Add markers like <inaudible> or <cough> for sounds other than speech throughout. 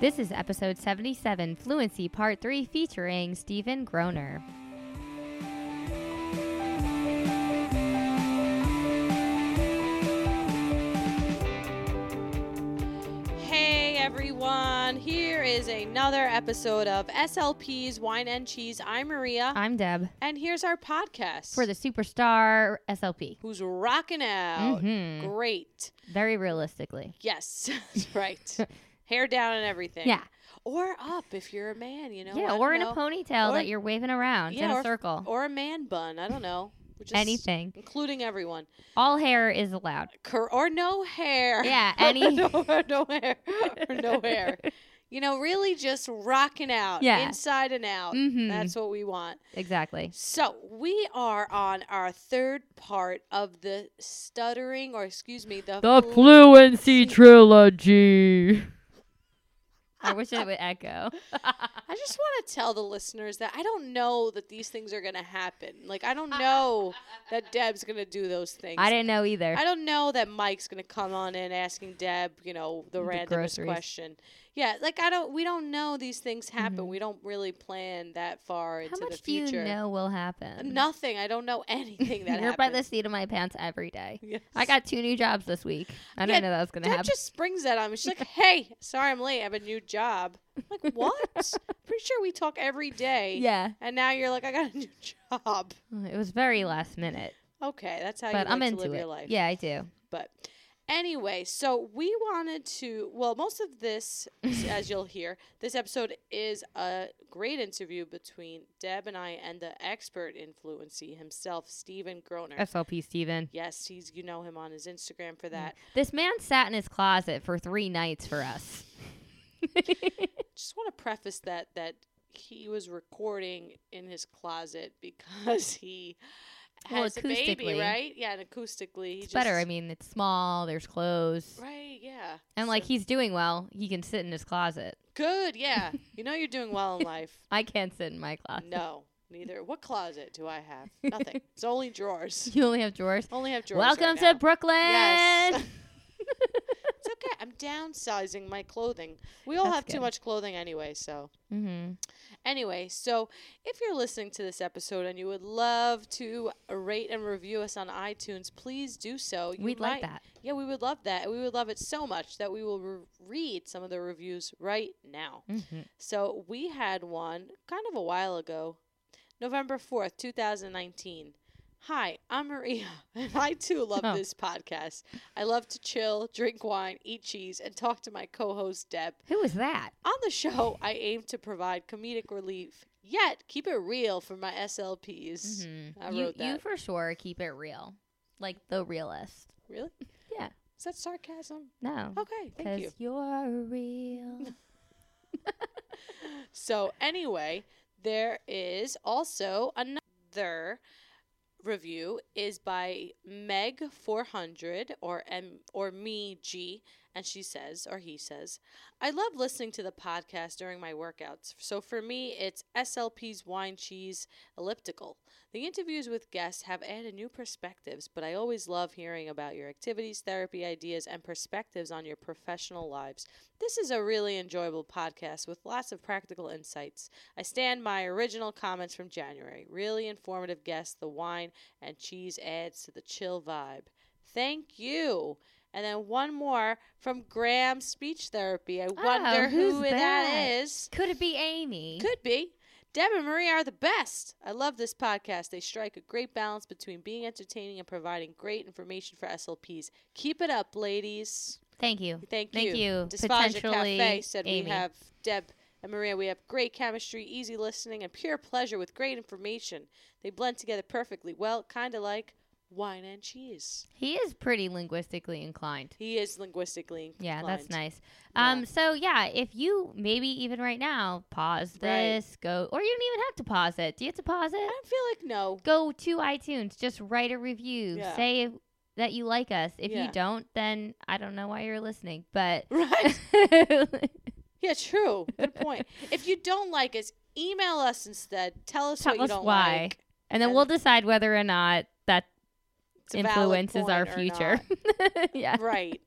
This is episode 77, Fluency Part 3, featuring Stephen Groner. Hey everyone, here is another episode of SLP's Wine and Cheese. I'm Maria, I'm Deb and here's our podcast for the Superstar SLP. who's rocking out. Mhm. Great. Very realistically. Yes, <laughs> that's right. <laughs> Hair down and everything. Yeah. Or up if you're a man, you know. yeah, I or don't in a ponytail Or- that you're waving around Yeah, in a or- circle. Or a man bun. I don't know. Just Anything. Including everyone. All hair is allowed. Cur- or no hair. Yeah, <laughs> any- no, no hair. or no <laughs> hair. You know, really just rocking out. Yeah. Inside and out. Mhm. That's what we want. Exactly. So we are on our third part of the stuttering, or excuse me, the, The flu- Fluency Trilogy. I wish it would echo. <laughs> I just want to tell the listeners that I don't know that these things are gonna happen. Like I don't <laughs> know that Deb's gonna do those things. I didn't know either. I don't know that Mike's gonna come on in asking Deb, you know, the, The randomest groceries. question. Yeah, like I don't. We don't know these things happen. Mhm. We don't really plan that far How into much the do you know will happen? Nothing. I don't know anything that <laughs> You're by the seat of my pants every day. <laughs> Yes. I got two new jobs this week. I didn't know that was gonna Deb happen. just springs that on me. She's like, <laughs> "Hey, sorry I'm late. I have a new job." I'm like, "What?" Pretty sure we talk every day. yeah, And now you're like, "I got a new job." it was very last minute, Okay, that's how but you I'm like into live it. your life. Yeah, I do. But anyway, so we wanted to. Well, most of this, as you'll hear, this episode is a great interview between Deb and I and the expert in fluency himself, Stephen Groner. SLP Stephen. yes, he's you know him on his Instagram for that. Mm. This man sat in his closet for three nights for us. <laughs> just want to preface that that he was recording in his closet because he Well, has a baby, right? Yeah, and acoustically, he It's just, better. I mean, it's small. There's clothes, right? Yeah, and like he's doing well. He can sit in his closet. good. <laughs> Yeah, you know you're doing well in life. <laughs> I can't sit in my closet. No, neither. What closet do I have? <laughs> Nothing. It's only drawers. You only have drawers. Only have drawers. Welcome right to now. Brooklyn. Yes. it's okay. I'm downsizing my clothing. We all That's have too much clothing anyway, so. mm-hmm. Anyway, so if you're listening to this episode and you would love to rate and review us on iTunes, please do so. You We'd like that. Yeah, we would love that. We would love it so much that we will re- read some of the reviews right now. Mm-hmm. So we had one kind of a while ago, November 4th, 2019. Hi, I'm Maria, <laughs> and I too love Oh. this podcast. I love to chill, drink wine, eat cheese, and talk to my co host, Deb. Who is that? On the show, I aim to provide comedic relief, yet keep it real for my SLPs. Mm-hmm. I you, wrote you for sure keep it real, like the realist. Really? <laughs> Yeah. Is that sarcasm? No, Okay, thank you. because you're real. <laughs> So anyway, there is also another review is by Meg four hundred or M or me G, and she says or he says, I love listening to the podcast during my workouts. So for me, it's SLP's wine cheese elliptical. The interviews with guests have added new perspectives, but I always love hearing about your activities, therapy ideas, and perspectives on your professional lives. This is a really enjoyable podcast with lots of practical insights. I stand my original comments from January. Really informative guests. The wine and cheese adds to the chill vibe. Thank you. And then one more from Graham Speech Therapy. I oh, wonder who's who that? that is. Could it be Amy? Could be. Deb and Marie are the best. I love this podcast. They strike a great balance between being entertaining and providing great information for SLPs. Keep it up, ladies. Thank you. Thank, you. Thank you. Potentially Cafe said Amy. we have Deb and Maria. We have great chemistry, easy listening, and pure pleasure with great information. They blend together perfectly well, kind of like wine and cheese. He is pretty linguistically inclined. He is linguistically inclined. Yeah, that's nice. Yeah. Um, so yeah, if you maybe even right now pause Right. this, go, or you don't even have to pause it. Do you have to pause it? I don't feel like no. Go to iTunes, just write a review, Yeah. say that you like us. If Yeah. you don't, then I don't know why you're listening. But <laughs> Right. <laughs> Yeah, true. Good point. if you don't like us, email us instead. Tell us Tell what you don't why. like. and then And- we'll decide whether or not that It's a valid influences our future. <laughs> yeah. right.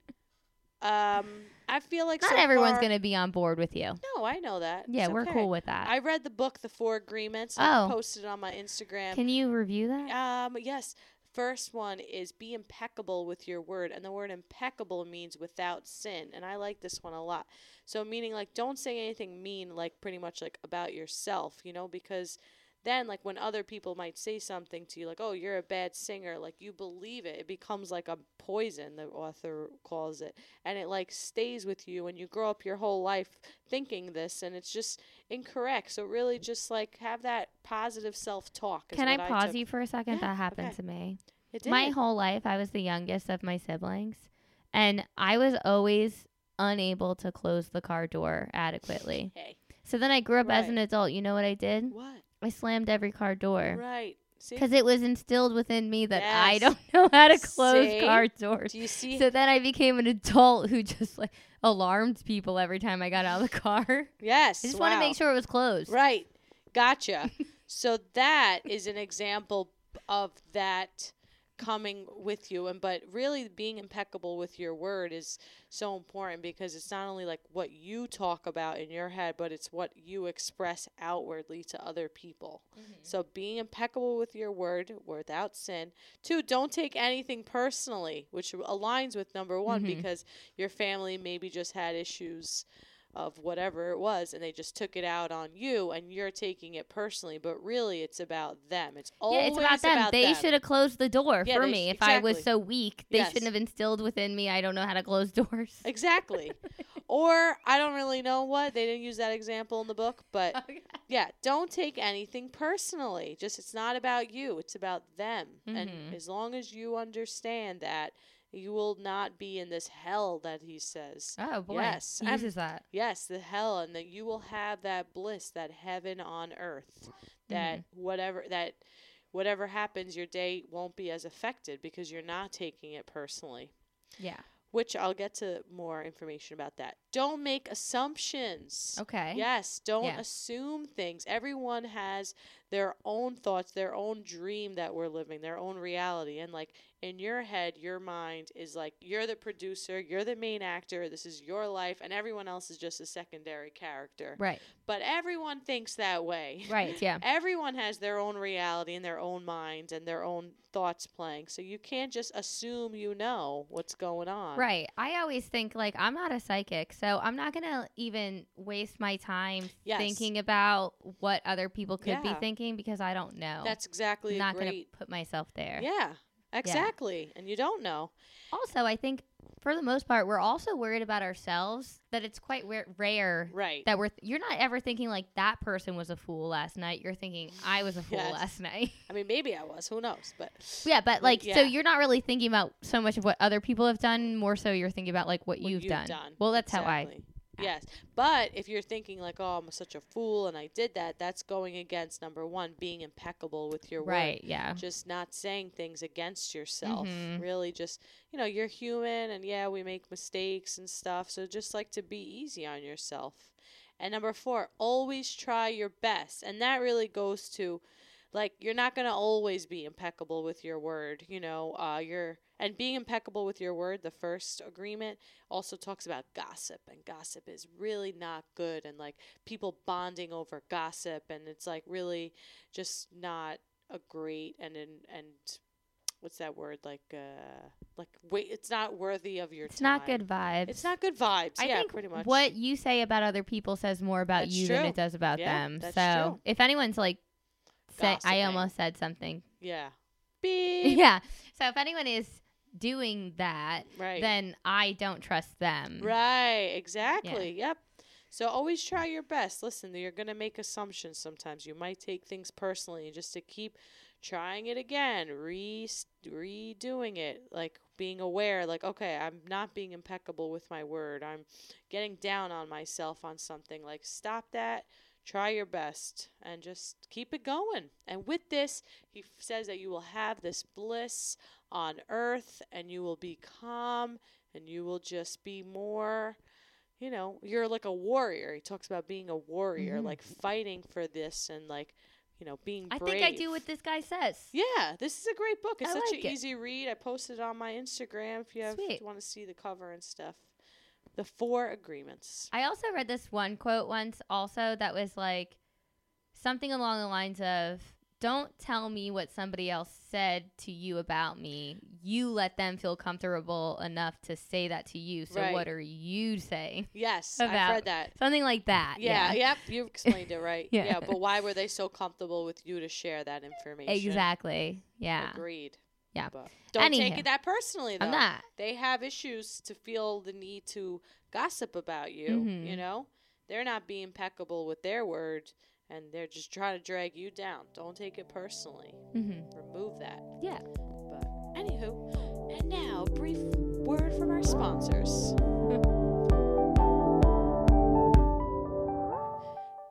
Um, I feel like Not so everyone's far- to be on board with you. No, I know that. Yeah, It's we're okay. cool with that. I read the book, The Four Agreements. and I Oh. posted it on my Instagram. Can you review that? Um, yes. First one is be impeccable with your word, and the word impeccable means without sin, and I like this one a lot. So meaning like don't say anything mean like pretty much like about yourself, you know, because then like when other people might say something to you like, "Oh, you're a bad singer," like you believe it. It becomes like a poison, the author calls it, and it like stays with you and you grow up your whole life thinking this and it's just incorrect. So really just like have that positive self-talk. Can I pause took. you for a second? Yeah, that happened okay. to me. It did. My whole life, I was the youngest of my siblings, and I was always unable to close the car door adequately. Hey. So then I grew up as an adult. You know what I did? What? I slammed every car door Right. Because it was instilled within me that I don't <laughs> know how to close See? car doors. Do you see? So then I became an adult who just like alarmed people every time I got out of the <laughs> car. yes. I just want to make sure it was closed. Right. Gotcha. <laughs> so that is an example of that coming with you and but really being impeccable with your word is so important because it's not only like what you talk about in your head but it's what you express outwardly to other people. So being impeccable with your word without sin. Two don't take anything personally which aligns with number one Mhm. because your family maybe just had issues of whatever it was and they just took it out on you and you're taking it personally but really it's about them it's always Yeah, it's about them. they should have closed the door Yeah, for me. sh- If I was so weak, they Yes. shouldn't have instilled within me. I don't know how to close <laughs> doors. exactly or i don't really know what they didn't use that example in the book but <laughs> yeah don't take anything personally just it's not about you it's about them and Mhm. as long as you understand that you will not be in this hell that he says Oh boy, Yes, he I'm- that. Yes, the hell, and that you will have that bliss, that heaven on earth, that Mm-hmm. whatever that whatever happens, your day won't be as affected because you're not taking it personally. Yeah. Which I'll get to more information about that. Don't make assumptions. Okay. Yes, don't Yeah. assume things. Everyone has their own thoughts, their own dream that we're living, their own reality. And like in your head, your mind is like you're the producer, you're the main actor, this is your life, and everyone else is just a secondary character. Right. But everyone thinks that way. Right. Yeah. <laughs> Everyone has their own reality and their own minds and their own thoughts playing. So you can't just assume you know what's going on. Right. I always think like I'm not a psychic, so I'm not gonna even waste my time Yes. thinking about what other people could be Yeah. Thinking because I don't know. That's exactly I'm not great gonna put myself there. Yeah, exactly. And you don't know. Also, I think for the most part, we're also worried about ourselves. That it's quite ra- rare Right. that we're. you're not ever thinking like that person was a fool last night. You're thinking I was a fool Yes. last night. <laughs> I mean, maybe I was. Who knows? But <laughs> yeah, but like, yeah. so you're not really thinking about so much of what other people have done. More so, you're thinking about like what, what you've, done. done. Well, that's how Exactly. Yes, but if you're thinking like, "Oh, I'm such a fool and I did that," that's going against number one, being impeccable with your word. Right. Yeah. Just not saying things against yourself. Mhm. Really, just you know, you're human, and yeah, we make mistakes and stuff. So just like to be easy on yourself. And number four, always try your best, and that really goes to like you're not going to always be impeccable with your word you know uh you're and being impeccable with your word the first agreement also talks about gossip and gossip is really not good and like people bonding over gossip and it's like really just not a great and and, and what's that word like uh like wait it's not worthy of your It's time not good vibes. it's not good vibes I yeah think pretty much what you say about other people says more about That's you than it does about Yeah, them. so true. if anyone's like, say, I almost said something. yeah <laughs> beep yeah. So if anyone is doing that, right then I don't trust them. Right, exactly. Yep. So always try your best. Listen, you're going to make assumptions sometimes. You might take things personally just to keep trying it again, re redoing it, like being aware like okay, I'm not being impeccable with my word. I'm getting down on myself on something. Like stop that. Try your best and just keep it going. And with this, he f- says that you will have this bliss on earth and you will be calm and you will just be more you know you're like a warrior he talks about being a warrior Mhm. like fighting for this and like you know being I brave think I do what this guy says. yeah this is a great book it's I such like an it. easy read i posted it on my instagram if you have Sweet. want to see the cover and stuff The four agreements. I also read this one quote once also that was like something along the lines of don't tell me what somebody else said to you about me. You let them feel comfortable enough to say that to you. So Right. what are you saying? Yes, I've read that. Something like that. Yeah, Yeah. yep, you explained it right. <laughs> yeah. Yeah. but why were they so comfortable with you to share that information? Exactly. Yeah. Agreed. Yeah. But don't take it that personally, though. I'm not. They have issues to feel the need to gossip about you. Mhm. You know, they're not being impeccable with their word, and they're just trying to drag you down. Don't take it personally. hmm Remove that. Yeah. But anywho, and now a brief word from our sponsors. <laughs>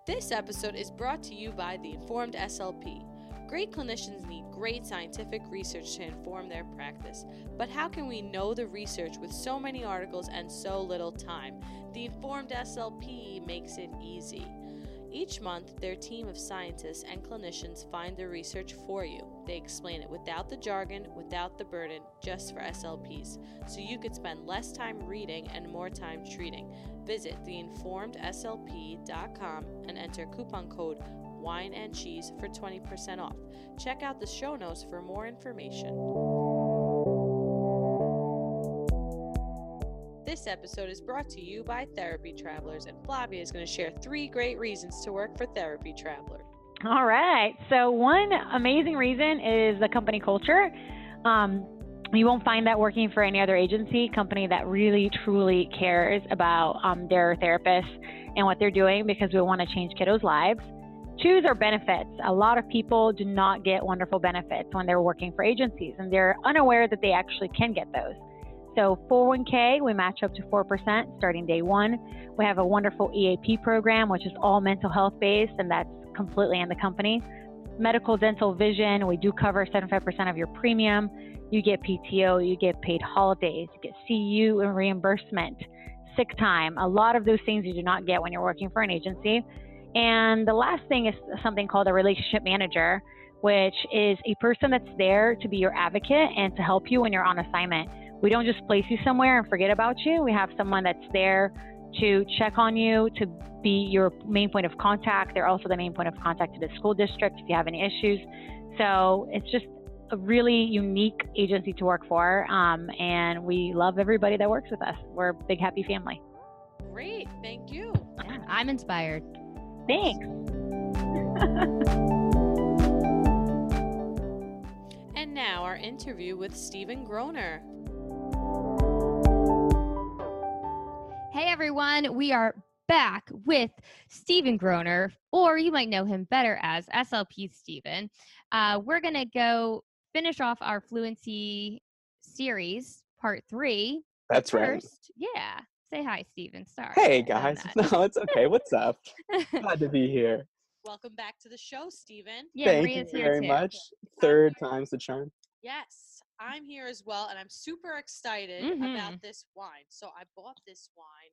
This episode is brought to you by the Informed SLP. Great clinicians need great scientific research to inform their practice. But how can we know the research with so many articles and so little time? The Informed SLP makes it easy. Each month, their team of scientists and clinicians find the research for you. They explain it without the jargon, without the burden, just for SLPs, so you could spend less time reading and more time treating. Visit theinformedslp.com and enter coupon code wine and cheese for 20% off. Check out the show notes for more information. This episode is brought to you by Therapy Travelers, and Flavia is going to share three great reasons to work for Therapy Traveler. All right. So one amazing reason is the company culture. Um, you won't find that working for any other agency company that really truly cares about um, their therapists and what they're doing because we want to change kiddos' lives. Is our benefits. A lot of people do not get wonderful benefits when they're working for agencies, and they're unaware that they actually can get those. So 401k, we match up to 4% starting day one. We have a wonderful EAP program, which is all mental health based, and that's completely in the company. Medical, dental, vision, we do cover 75% of your premium. You get PTO, you get paid holidays, you get CU and reimbursement, sick time, a lot of those things you do not get when you're working for an agency. And the last thing is something called a relationship manager, which is a person that's there to be your advocate and to help you when you're on assignment. We don't just place you somewhere and forget about you. We have someone that's there to check on you, to be your main point of contact. They're also the main point of contact to the school district if you have any issues. So it's just a really unique agency to work for. Um, and we love everybody that works with us. We're a big, happy family. Great, thank you. Yeah, I'm inspired. Thanks. <laughs> And now our interview with Stephen Groner. Hey everyone, we are back with Stephen Groner, or you might know him better as SLP Stephen. Uh, we're going to go finish off our fluency series, part three. That's right. Yeah. Say hi, Stephen. Sorry. Hey guys. <laughs> No, it's okay. What's up? Glad to be here. <laughs> Welcome back to the show, Stephen. yeah, Thank Maria's you here very too. much. Third time's the charm. Yes, I'm here as well, and I'm super excited Mhm. about this wine. So I bought this wine,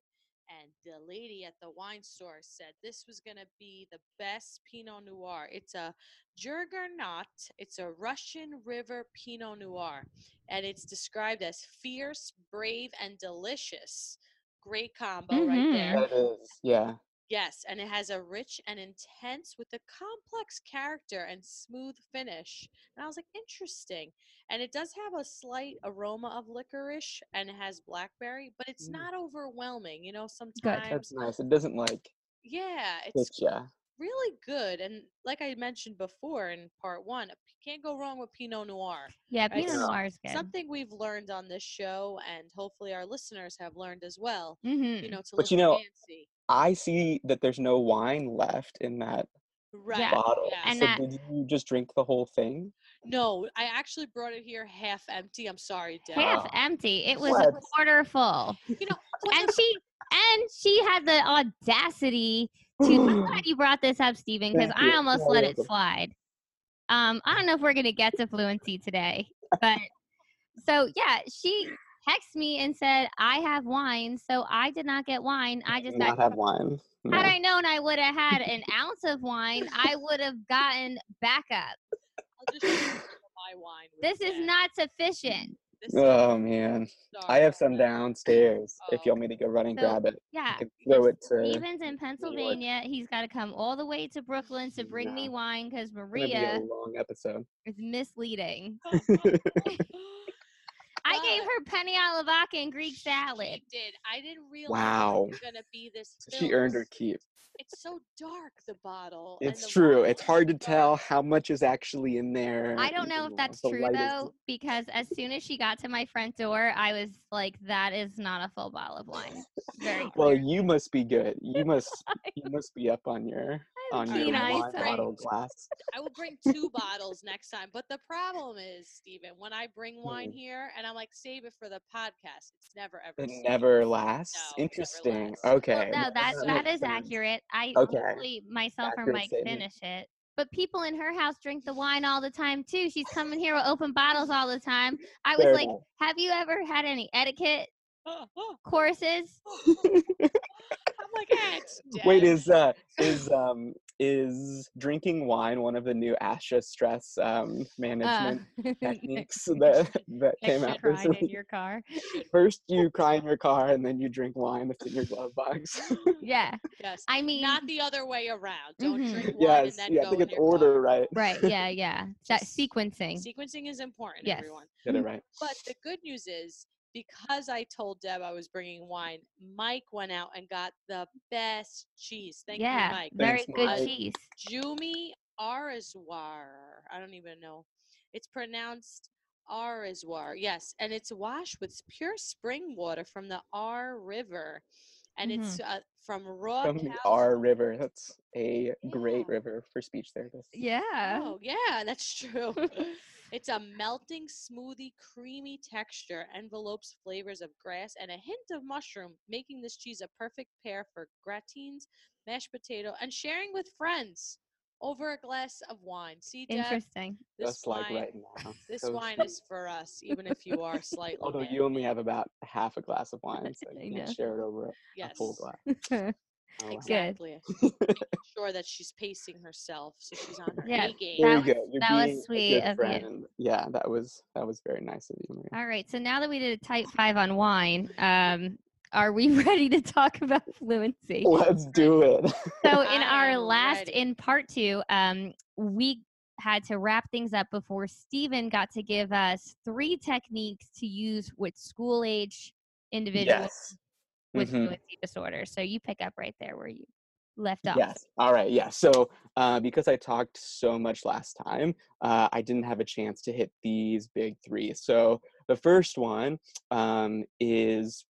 and the lady at the wine store said this was going to be the best Pinot Noir. It's a Juggernaut. It's a Russian River Pinot Noir, and it's described as fierce, brave, and delicious. Great combo right Mhm. there. That is, yeah. Yes, and it has a rich and intense with a complex character and smooth finish. And I was like, interesting. And it does have a slight aroma of licorice and it has blackberry, but it's Mm. not overwhelming. You know, sometimes, That's nice. It doesn't like yeah, it's hit ya. Really good. And like I mentioned before in part one, you can't go wrong with Pinot Noir. Yeah, Right, Pinot Noir is good. Something we've learned on this show, and hopefully our listeners have learned as well. mm-hmm. You know, to But look you know, fancy. I see that there's no wine left in that Right. Bottle. yeah. And so that- did you just drink the whole thing? No, I actually brought it here half empty. I'm sorry, Deb. half Wow. empty. It was What? a quarter full. You know, and she and she had the audacity to <laughs> I'm glad you brought this up, Stephen, because I almost You're let it slide. Um, I don't know if we're gonna get to fluency today, but so yeah, she texted me and said, I have wine, so I did not get wine. I just Do got not have wine. No. had I known I would have had an <laughs> ounce of wine, I would have gotten backup. I'll just show you some of my wine. This is not sufficient. This Oh man, I have some dark. downstairs. If you Oh. want me to go run and So, grab it, Yeah. I throw it to. Stephen's in Pennsylvania. He's got to come all the way to Brooklyn to bring me wine because It's be a Maria long episode. is misleading. <laughs> <laughs> <laughs> I gave her penne alla vodka and Greek salad. She did. I didn't realize Wow. it was gonna be this. she earned her keep. It's so dark. The bottle. It's the true. wine It's hard to tell how much is actually in there. I don't know if that's true light is- though, because as soon as she got to my front door, I was like, "That is not a full bottle of wine." Very Well, you must be good. You must. <laughs> you must be up on your on your keen wine bottle glass. I will bring two bottles next time. But the problem is, Stephen, when I bring wine Mm. here and I'm like, save it for the podcast, it's never ever. It never lasts. No, it never Interesting. lasts. Okay. no, that that that makes is sense. accurate. I Okay. hopefully myself or Mike statement. finish it. But people in her house drink the wine all the time too. She's coming here with open bottles all the time. I was Fair like, enough. "Have you ever had any etiquette <laughs> I'm courses?" like, ah, Wait, is uh is um is drinking wine one of the new ASHA stress um management Uh, <laughs> techniques that that came extra out this crying in your car. <laughs> First you cry in your car and then you drink wine that's in your glove box. Yeah, yes. I mean, Not the other way around. Don't Mhm. drink wine yes, and then you go have to in get the your order car. right. right? Yeah, yeah. That sequencing. Sequencing is important, Yes. everyone. Get it right. But the good news is, because I told Deb I was bringing wine, Mike went out and got the best cheese. Thank yeah, you, Mike. very Thanks, good Mike. cheese. Jumi Aarewasser. I don't even know. It's pronounced Aarewasser. Yes, and it's washed with pure spring water from the Aare River, and Mhm. it's uh, from raw From the cow- Aare River. That's a great river for speech therapists. Yeah. Oh, yeah, that's true. <laughs> <laughs> it's a melting, smoothie, creamy texture, envelopes flavors of grass and a hint of mushroom, making this cheese a perfect pair for gratines, mashed potato, and sharing with friends over a glass of wine. See, Deb, Interesting. this Just wine, like right now. <laughs> this So wine is for us, even if you are slightly. Although mad you at only me. have about half a glass of wine, so I <laughs> you can't share it over a yes, full glass. <laughs> yeah, Oh, wow. exactly. <laughs> Sure that she's pacing herself, so she's on her Yeah, A game. Very That good. was- You're that was sweet good of you. Yeah, that was that was very nice of you, Maria. All right. So now that we did a type five on wine, um, are we <laughs> ready to talk about fluency? Let's do it. So in I our last, ready. in part two, um, we had to wrap things up before Stephen got to give us three techniques to use with school age individuals yes. With Mhm. fluency disorder. So you pick up right there where you left off. Yes. All right. Yeah. So uh, because I talked so much last time, uh, I didn't have a chance to hit these big three. So the first one um, is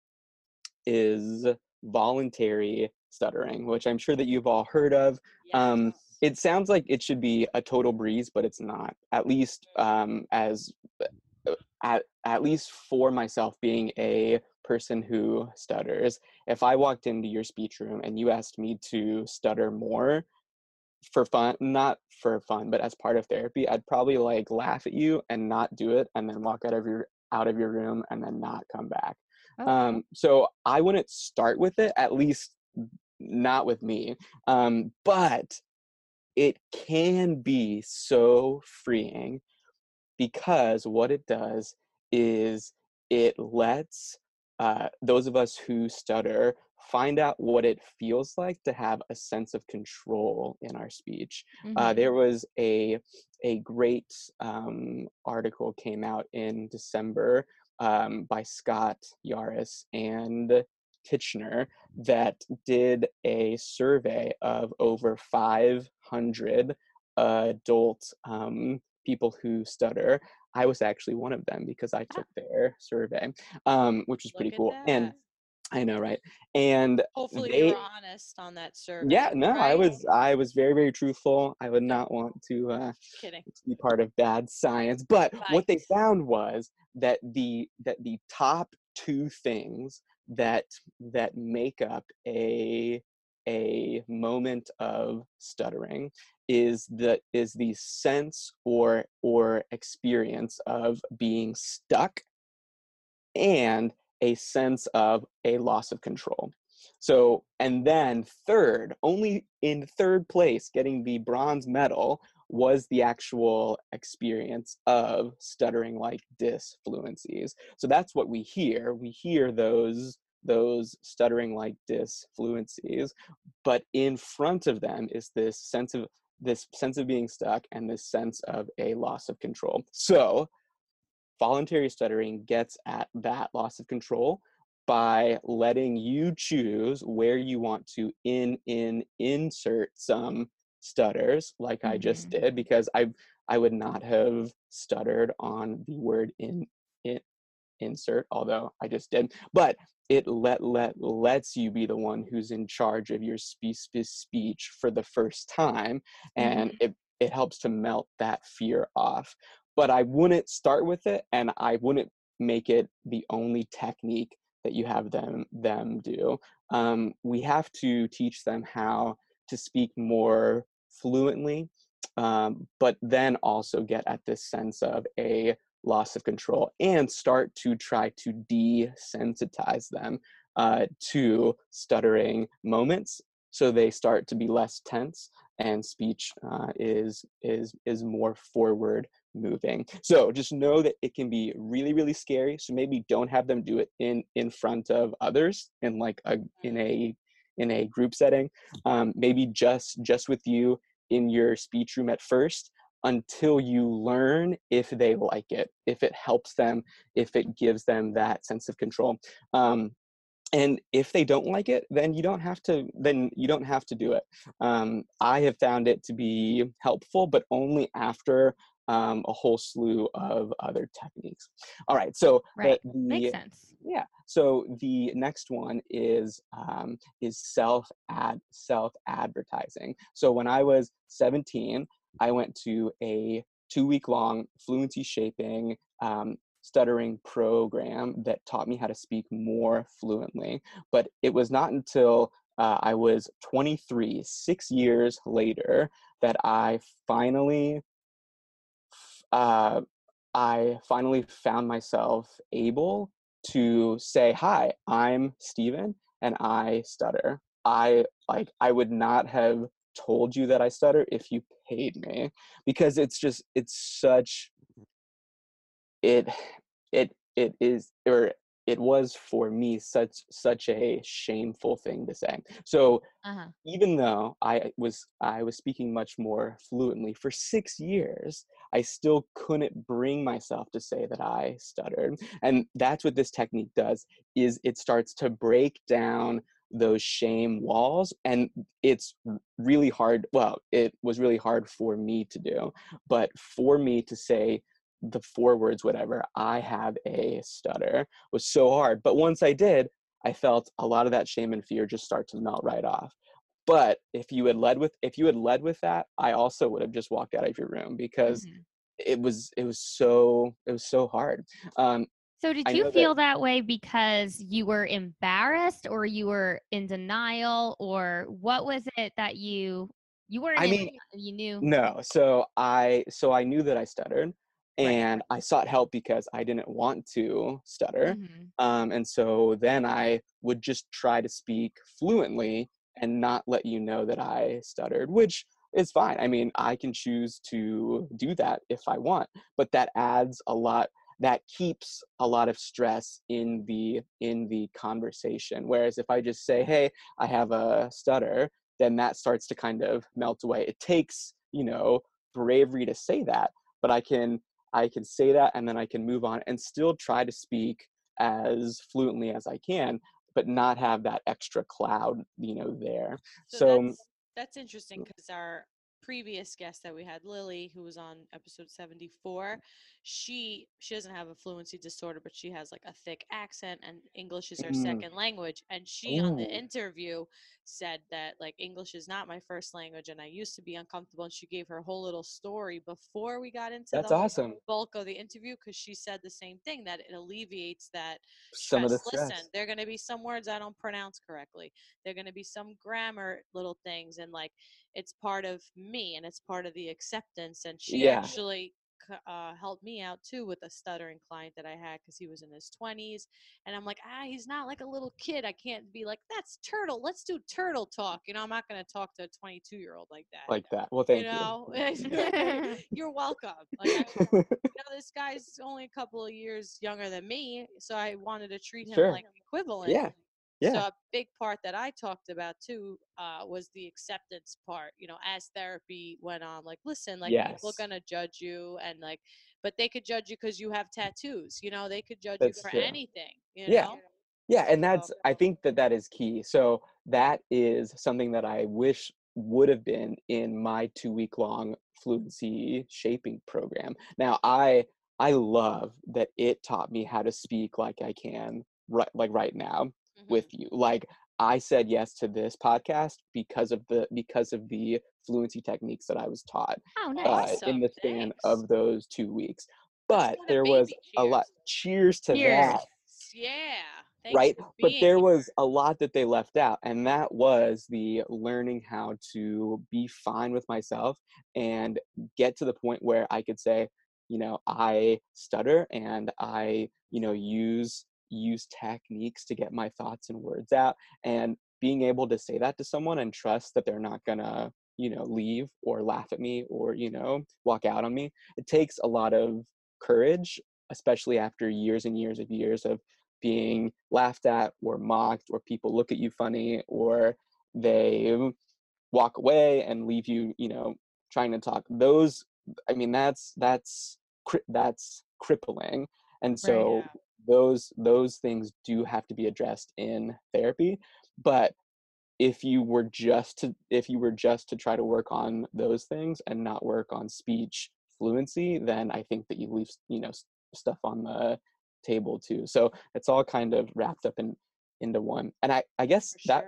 is voluntary stuttering, which I'm sure that you've all heard of. Um, It sounds like it should be a total breeze, but it's not. At least um, as uh, at at least for myself being a person who stutters if i walked into your speech room and you asked me to stutter more for fun not for fun but as part of therapy i'd probably like laugh at you and not do it and then walk out of your out of your room and then not come back Oh. um so i wouldn't start with it at least not with me um but it can be so freeing because what it does is it lets uh, those of us who stutter find out what it feels like to have a sense of control in our speech. Uh, Mhm. there was a a great um, article came out in December um, by Scott Yaruss and Tichenor that did a survey of over 500 adult um, people who stutter. I was actually one of them because I took their survey, um, which was Look pretty cool. And. I know, right? And Hopefully they- you were honest on that survey. yeah, no, I was I was very very truthful. I would not want to uh, kidding. be part of bad science. But what they found was that the that the top two things that that make up a a moment of stuttering is the is the sense or or experience of being stuck and a sense of a loss of control. So, and then third, only in third place, getting the bronze medal was the actual experience of stuttering like disfluencies. So that's what we hear. We hear those those stuttering like disfluencies, but in front of them is this sense of this sense of being stuck and this sense of a loss of control. So voluntary stuttering gets at that loss of control by letting you choose where you want to in in insert some stutters like mm-hmm. I just mm-hmm. did because I I would not have stuttered on the word in, in insert although I just did but it let let lets you be the one who's in charge of your speech speech for the first time and mm-hmm. it it helps to melt that fear off but I wouldn't start with it and I wouldn't make it the only technique that you have them them do. Um, we have to teach them how to speak more fluently, um, but then also get at this sense of a loss of control and start to try to desensitize them uh, to stuttering moments so they start to be less tense and speech uh, is is is more forward moving. So just know that it can be really, really scary. So maybe don't have them do it in in front of others in like a in mm. a in a group setting. Um, maybe just just with you in your speech room at first until you learn if they like it, if it helps them, if it gives them that sense of control. Um, and if they don't like it then you don't have to then you don't have to do it um, i have found it to be helpful but only after um, a whole slew of other techniques. All right, so right. The, makes sense. Yeah. So the next one is um, is self ad self advertising. So when I was 17, I went to a two week long fluency shaping um, stuttering program that taught me how to speak more fluently. But it was not until uh, I was 23, six years later, that I finally uh, I finally found myself able to say, "Hi, I'm Stephen, and I stutter." I like I would not have told you that I stutter if you paid me because it's just it's such it it it is or it was for me such such a shameful thing to say so uh-huh. even though i was i was speaking much more fluently for six years i still couldn't bring myself to say that i stuttered and that's what this technique does is it starts to break down those shame walls and it's really hard well it was really hard for me to do but for me to say the four words whatever i have a stutter was so hard but once i did i felt a lot of that shame and fear just start to melt right off but if you had led with if you had led with that i also would have just walked out of your room because mm-hmm. it was it was so it was so hard um so did you feel that, that way because you were embarrassed or you were in denial or what was it that you you weren't I mean, you knew No. So I so I knew that I stuttered and right. I sought help because I didn't want to stutter. Mm-hmm. Um, and so then I would just try to speak fluently and not let you know that I stuttered, which is fine. I mean, I can choose to do that if I want, but that adds a lot that keeps a lot of stress in the in the conversation whereas if i just say hey i have a stutter then that starts to kind of melt away it takes you know bravery to say that but i can I can say that and then I can move on and still try to speak as fluently as I can, but not have that extra cloud, you know, there. So, so that's, that's interesting mm. because our previous guest that we had, Lily, who was on episode 74, she she doesn't have a fluency disorder, but she has like a thick accent and English is her mm. second language. And she Ooh. on the interview said that like English is not my first language and I used to be uncomfortable and she gave her whole little story before we got into That's the awesome. bulk of the interview because she said the same thing that it alleviates that stress. Some of the stress. Listen, there are going to be some words I don't pronounce correctly. There are going to be some grammar little things and like it's part of me and it's part of the acceptance and she yeah. actually uh, helped me out too with a stuttering client that I had because he was in his 20s. And I'm like, ah, he's not like a little kid. I can't be like, that's turtle. Let's do turtle talk. You know, I'm not going to talk to a 22 year old like that. Like that. Well, thank you you. know, <laughs> <laughs> you're welcome. Like, I, you <laughs> know, this guy's only a couple of years younger than me, so I wanted to treat him Sure. like equivalent. yeah. Yeah. So a big part that I talked about too uh, was the acceptance part. You know, as therapy went on, like, listen, like people are gonna judge you, and like, but they could judge you because you have tattoos. You know, they could judge That's you for true. anything. You Yeah. know, Yeah, and So- that's I think that that is key. So that is something that I wish would have been in my 2 week long fluency shaping program. Now, I I love that it taught me how to speak like I can right like right now. With you. Like I said yes to this podcast because of the because of the fluency techniques that I was taught Oh, uh, nice. in the span thanks. of those 2 weeks. But there was baby a lot cheers to Cheers. that yeah. Thanks right but there was a lot that they left out and that was the learning how to be fine with myself and get to the point where i could say you know i stutter and i you know use use techniques to get my thoughts and words out and being able to say that to someone and trust that they're not gonna you know leave or laugh at me or you know walk out on me it takes a lot of courage especially after years and years of years of being laughed at or mocked or people look at you funny or they walk away and leave you you know trying to talk those i mean that's that's that's crippling and so Yeah. Those those things do have to be addressed in therapy but if you were just to if you were just to try to work on those things and not work on speech fluency then i think that you leave you know stuff on the table too so it's all kind of wrapped up in into one and i i guess For that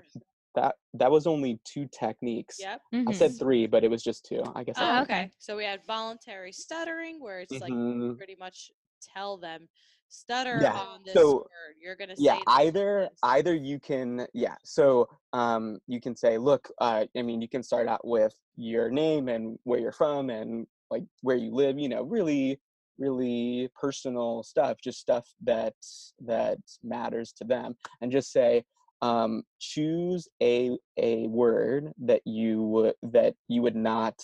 that that was only two techniques Yep. i said Mhm. three but it was just two i guess Oh, okay. okay. So we had voluntary stuttering, where it's like Mhm. pretty much tell them stutter Yeah, on this so- word. You're gonna say yeah either either you can yeah so um you can say look uh i mean you can start out with your name and where you're from and like where you live you know really really personal stuff just stuff that that matters to them and just say um choose a a word that you would that you would not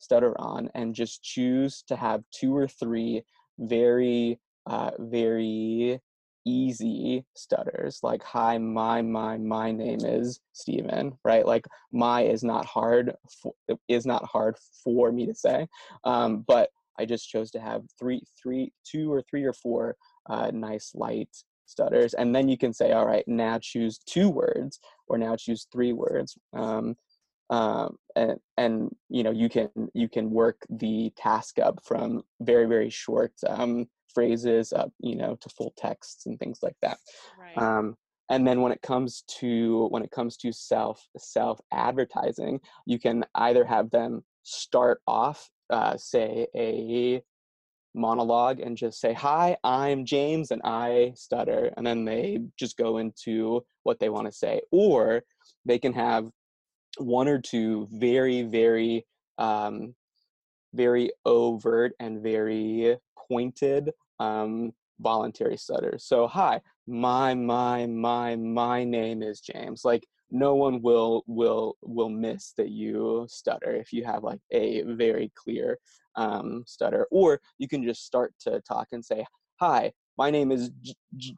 stutter on and just choose to have two or three very uh very easy stutters like hi my my my name is Stephen right? Like my is not hard for, is not hard for me to say um but I just chose to have three three two or three or four uh nice light stutters and then you can say all right now choose two words or now choose three words um um, and and you know you can you can work the task up from very very short um, phrases up you know to full texts and things like that right. um, and then when it comes to when it comes to self self advertising you can either have them start off uh, say a monologue and just say hi i'm james and i stutter and then they just go into what they want to say or they can have one or two very very um, very overt and very pointed um, voluntary stutter. so hi my my my my name is james like no one will will will miss that you stutter if you have like a very clear um, stutter or you can just start to talk and say hi my name is J- J-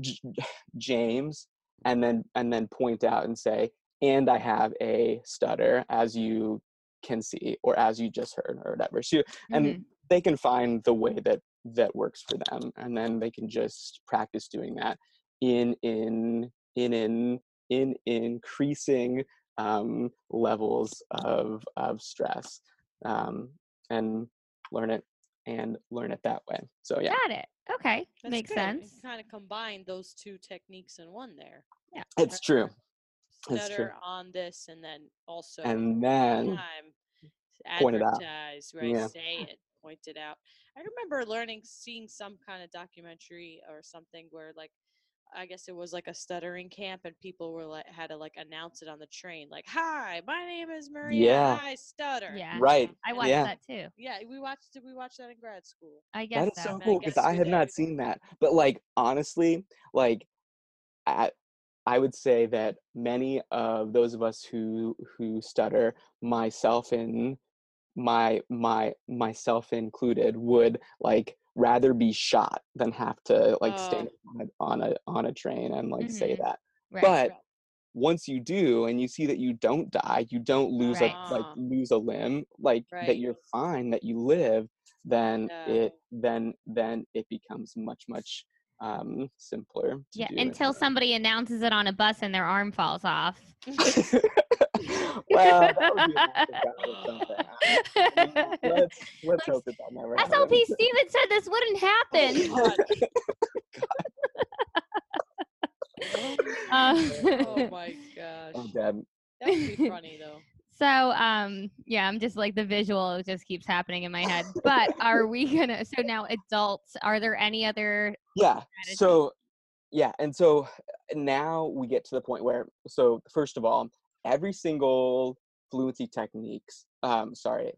J- <sighs> james and then and then point out and say and i have a stutter as you can see or as you just heard or whatever so and Mhm. they can find the way that that works for them and then they can just practice doing that in in in in in increasing um, levels of of stress um, and learn it and learn it that way so yeah Got it. Okay. That's Makes good. sense. Kind of combine those two techniques in one there. Yeah. it's true It's true. on this, and then also and then time point it out. right? Yeah. Say it, point it out. I remember learning, seeing some kind of documentary or something where like I guess it was like a stuttering camp, and people were like had to like announce it on the train, like, "Hi, my name is Maria. Yeah. I stutter." Yeah. Right. I watched Yeah. that too. Yeah, we watched. Did we watch that in grad school? I guess That is so. so I cool because guess I we have not seen that. But like honestly, like at, I would say that many of those of us who who stutter, myself in my my myself included, would like rather be shot than have to like stand on a, on a on a train and like say Mhm. that. Right. But once you do and you see that you don't die, you don't lose Right. a like lose a limb, like that you're fine, that you live, then Yeah. it then then it becomes much much um simpler yeah, until somebody announces it on a bus and their arm falls off. <laughs> <laughs> <laughs> well, that would be an act of God or something. Let's let's hope that that never happens. SLP Stephen said this wouldn't happen. God. Uh, <laughs> oh my gosh. I'm. That would be funny though. So, um, yeah, I'm just like the visual just keeps happening in my head. But are we gonna? So now, adults, are there any other? Yeah. strategy? So yeah, and so now we get to the point where so first of all, every single fluency techniques, um, sorry,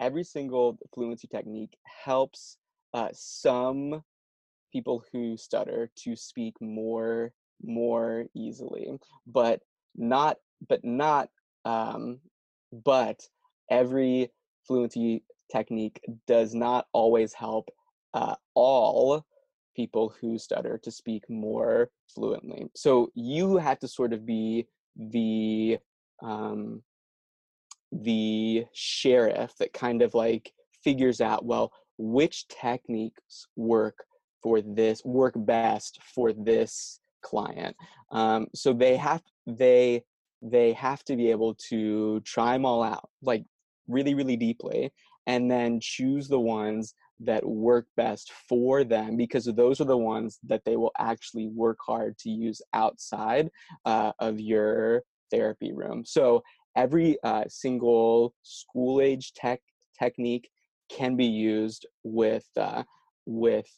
every single fluency technique helps uh, some people who stutter to speak more more easily, but not but not um, but every fluency technique does not always help uh, all people who stutter to speak more fluently. So you have to sort of be the um, the sheriff that kind of like figures out well which techniques work for this work best for this client. Um, so they have they they have to be able to try them all out like really really deeply and then choose the ones that work best for them because those are the ones that they will actually work hard to use outside uh, of your therapy room. So every uh, single school age tech technique can be used with uh, with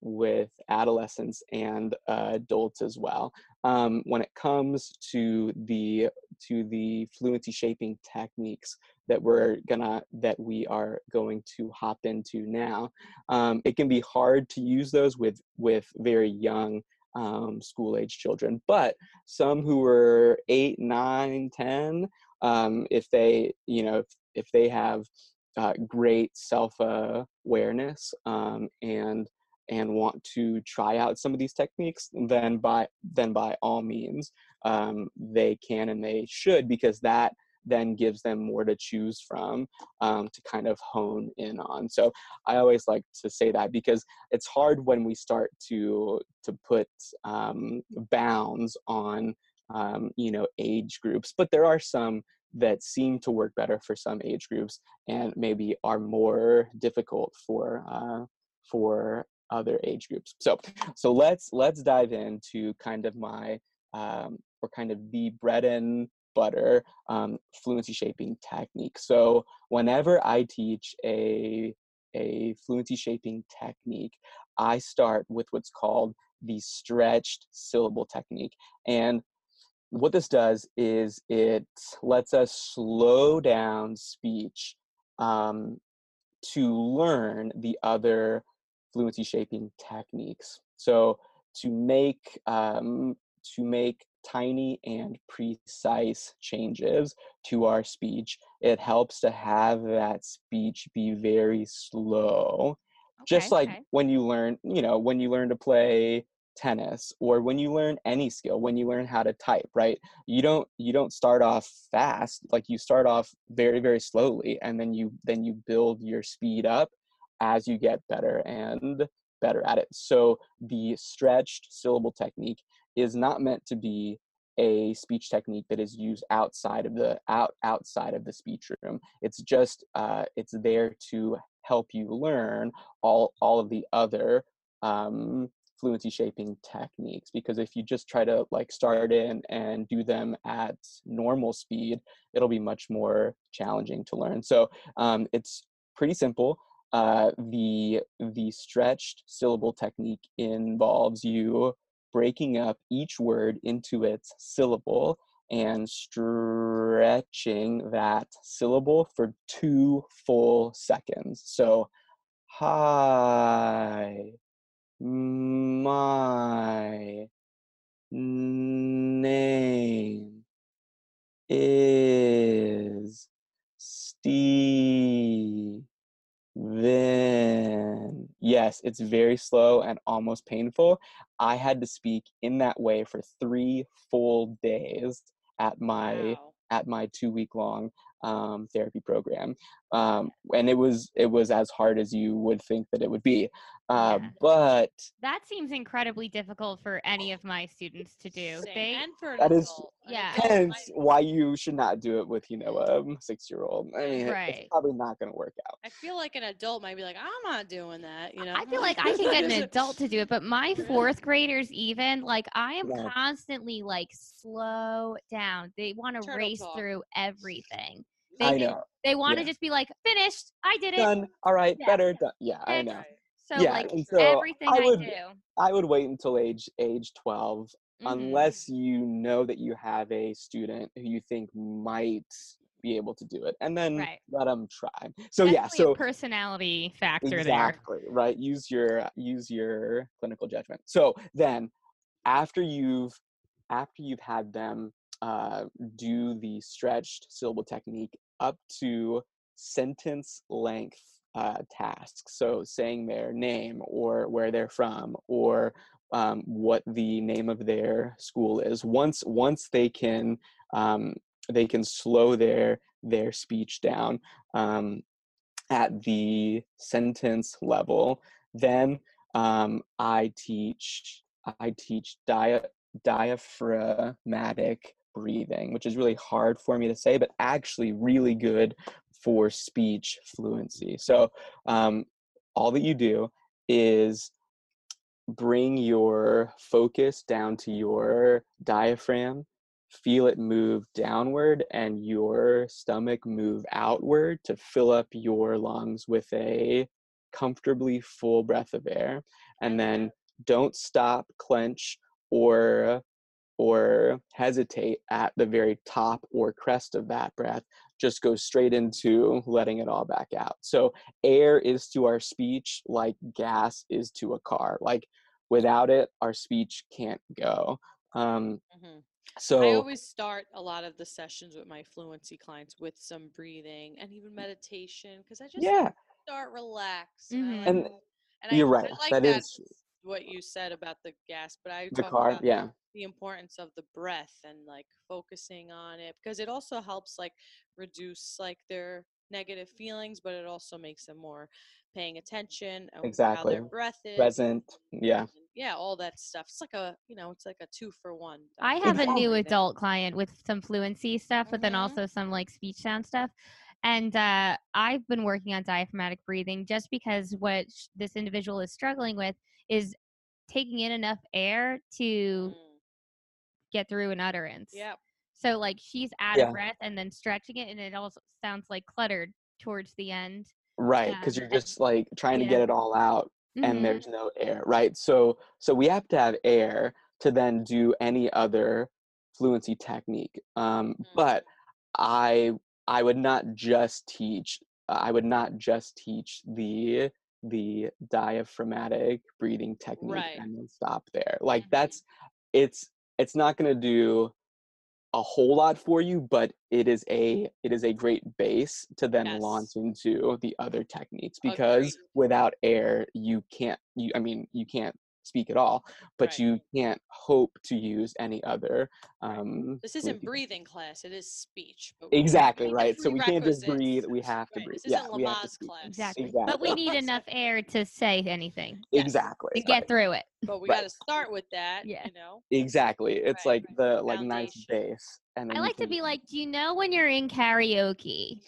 with adolescents and uh, adults as well. Um, when it comes to the to the fluency shaping techniques that we're gonna that we are going to hop into now, um, it can be hard to use those with with very young um, school age children. But some who are eight, nine, ten, um, if they you know if, if they have uh, great self awareness um, and and want to try out some of these techniques, then by then by all means um, they can and they should because that then gives them more to choose from um, to kind of hone in on. So I always like to say that because it's hard when we start to to put um, bounds on um, you know age groups, but there are some that seem to work better for some age groups and maybe are more difficult for uh, for other age groups. So so let's let's dive into kind of my um, or kind of the bread and butter um, fluency shaping technique. So whenever I teach a a fluency shaping technique, I start with what's called the stretched syllable technique. And what this does is it lets us slow down speech um, to learn the other fluency shaping techniques. So to make um, to make tiny and precise changes to our speech, it helps to have that speech be very slow. Just like okay. when you learn, you know, when you learn to play tennis or when you learn any skill, when you learn how to type, right? You don't you don't start off fast, like you start off very very slowly and then you then you build your speed up as you get better and better at it. So the stretched syllable technique is not meant to be a speech technique that is used outside of the out outside of the speech room. It's just uh, it's there to help you learn all all of the other um, fluency shaping techniques. Because if you just try to like start in and do them at normal speed, it'll be much more challenging to learn. So um, it's pretty simple uh, the the stretched syllable technique involves you breaking up each word into its syllable and stretching that syllable for two full seconds. So, hi, my name is Stephen. Yes, it's very slow and almost painful. I had to speak in that way for three full days at my Wow. at my two week long um, therapy program, um, and it was it was as hard as you would think that it would be. Uh, Yeah. But That seems incredibly difficult for any of my students to do. They and for That is- Yeah. hence why you should not do it with you know a six year old. I mean, Right. it's probably not going to work out. I feel like an adult might be like, I'm not doing that. You know, I feel like I can get an adult to do it, but my fourth graders even like I am Yeah. constantly like slow down. They want to race talk. through everything. I They know. they want to just be like finished. I did it. Done. All right. Yeah. Better. Done. Yeah, I know. So Yeah, like so everything I I, would- do. I would wait until age age 12 Mhm. unless you know that you have a student who you think might be able to do it and then Right. let them try so yeah so personality factor there. exactly right use your use your clinical judgment so then after you've after you've had them uh, do the stretched syllable technique up to sentence length uh, tasks. So saying their name or where they're from or um, what the name of their school is. Once once they can um, they can slow their their speech down um, at the sentence level then um, i teach i teach dia- diaphragmatic breathing which is really hard for me to say but actually really good for speech fluency. So um, all that you do is bring your focus down to your diaphragm feel it move downward and your stomach move outward to fill up your lungs with a comfortably full breath of air. And then don't stop clench or or hesitate at the very top or crest of that breath just go straight into letting it all back out so air is to our speech like gas is to a car like without it our speech can't go um Mhm. so I always start a lot of the sessions with my fluency clients with some breathing and even meditation because I just yeah start relax. And, I Mhm. like And and you're I, right, I like that is- what you said about the gas, but I the car yeah the importance of the breath and like focusing on it because it also helps like reduce like their negative feelings, but it also makes them more paying attention and how Exactly. their breath is. present yeah yeah, all that stuff. It's like a you know, it's like a two for one. I have a new adult client with some fluency stuff, but then Mhm. also some like speech sound stuff. And uh, I've been working on diaphragmatic breathing just because what sh- this individual is struggling with is taking in enough air to Mm, get through an utterance. Yeah. So like she's out Yeah. of breath and then stretching it, and it also sounds like cluttered towards the end. right Yeah, because you're just like trying to get it all out and Mhm. there's no air right so so we have to have air to then do any other fluency technique um Mm. but i i would not just teach i would not just teach the the diaphragmatic breathing technique Right. and then stop there like Mhm. that's it's it's not going to do a whole lot for you but it is a it is a great base to then Yes. launch into the other techniques because Agreed. without air you can't you i mean you can't speak at all but Right. you can't hope to use any other um This isn't fluency breathing class; it is speech. Exactly right so we can't just breathe we have to Right, breathe This yeah isn't we have to Lamaze speak class. Exactly. But we need enough air to say anything Yes. exactly to get through it. But we Right. got to start with that. Yeah. You know. exactly it's Right, like the like nice Foundation. base and I you like to be like, do you know when you're in karaoke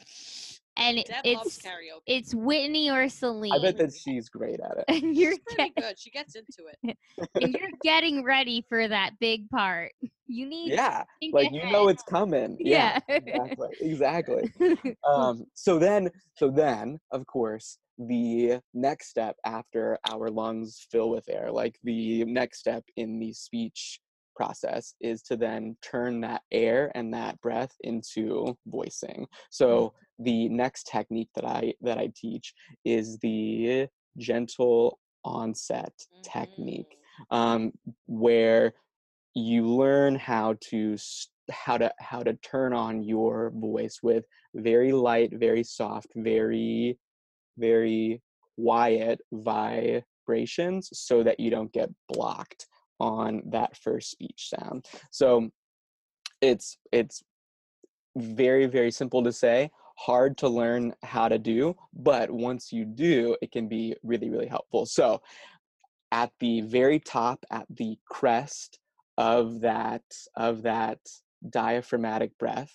and it- Deb it's loves karaoke. it's Whitney or Celine, i bet that she's great at it <laughs> and you're She's pretty get- good. She gets into it. <laughs> and you're getting ready for that big part. You need yeah to think like you know it's coming yeah, Yeah. <laughs> exactly exactly um so then so then of course the next step after our lungs fill with air, like the next step in the speech process is to then turn that air and that breath into voicing. So the next technique that I that I teach is the gentle onset technique, Mm. um, where you learn how to how to how to turn on your voice with very light, very soft, very very quiet vibrations so that you don't get blocked on that first speech sound. So it's it's very very simple to say, hard to learn how to do, but once you do, it can be really really helpful. So at the very top at the crest of that of that diaphragmatic breath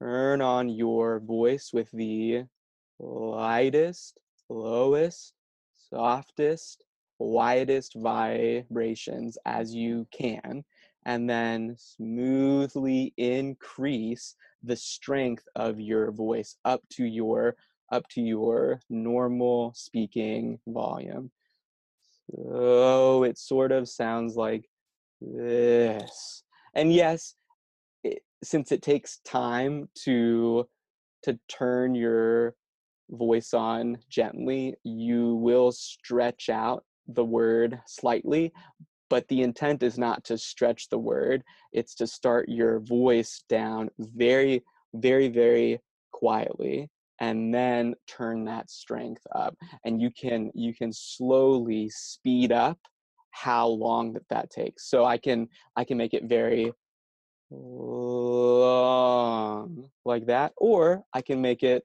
turn on your voice with the lightest lowest softest widest vibrations as you can and then smoothly increase the strength of your voice up to your up to your normal speaking volume so it sort of sounds like this. And yes, it, since it takes time to to turn your voice on gently, you will stretch out the word slightly, but the intent is not to stretch the word, it's to start your voice down very very very quietly and then turn that strength up and you can you can slowly speed up how long that that takes so i can i can make it very long like that or i can make it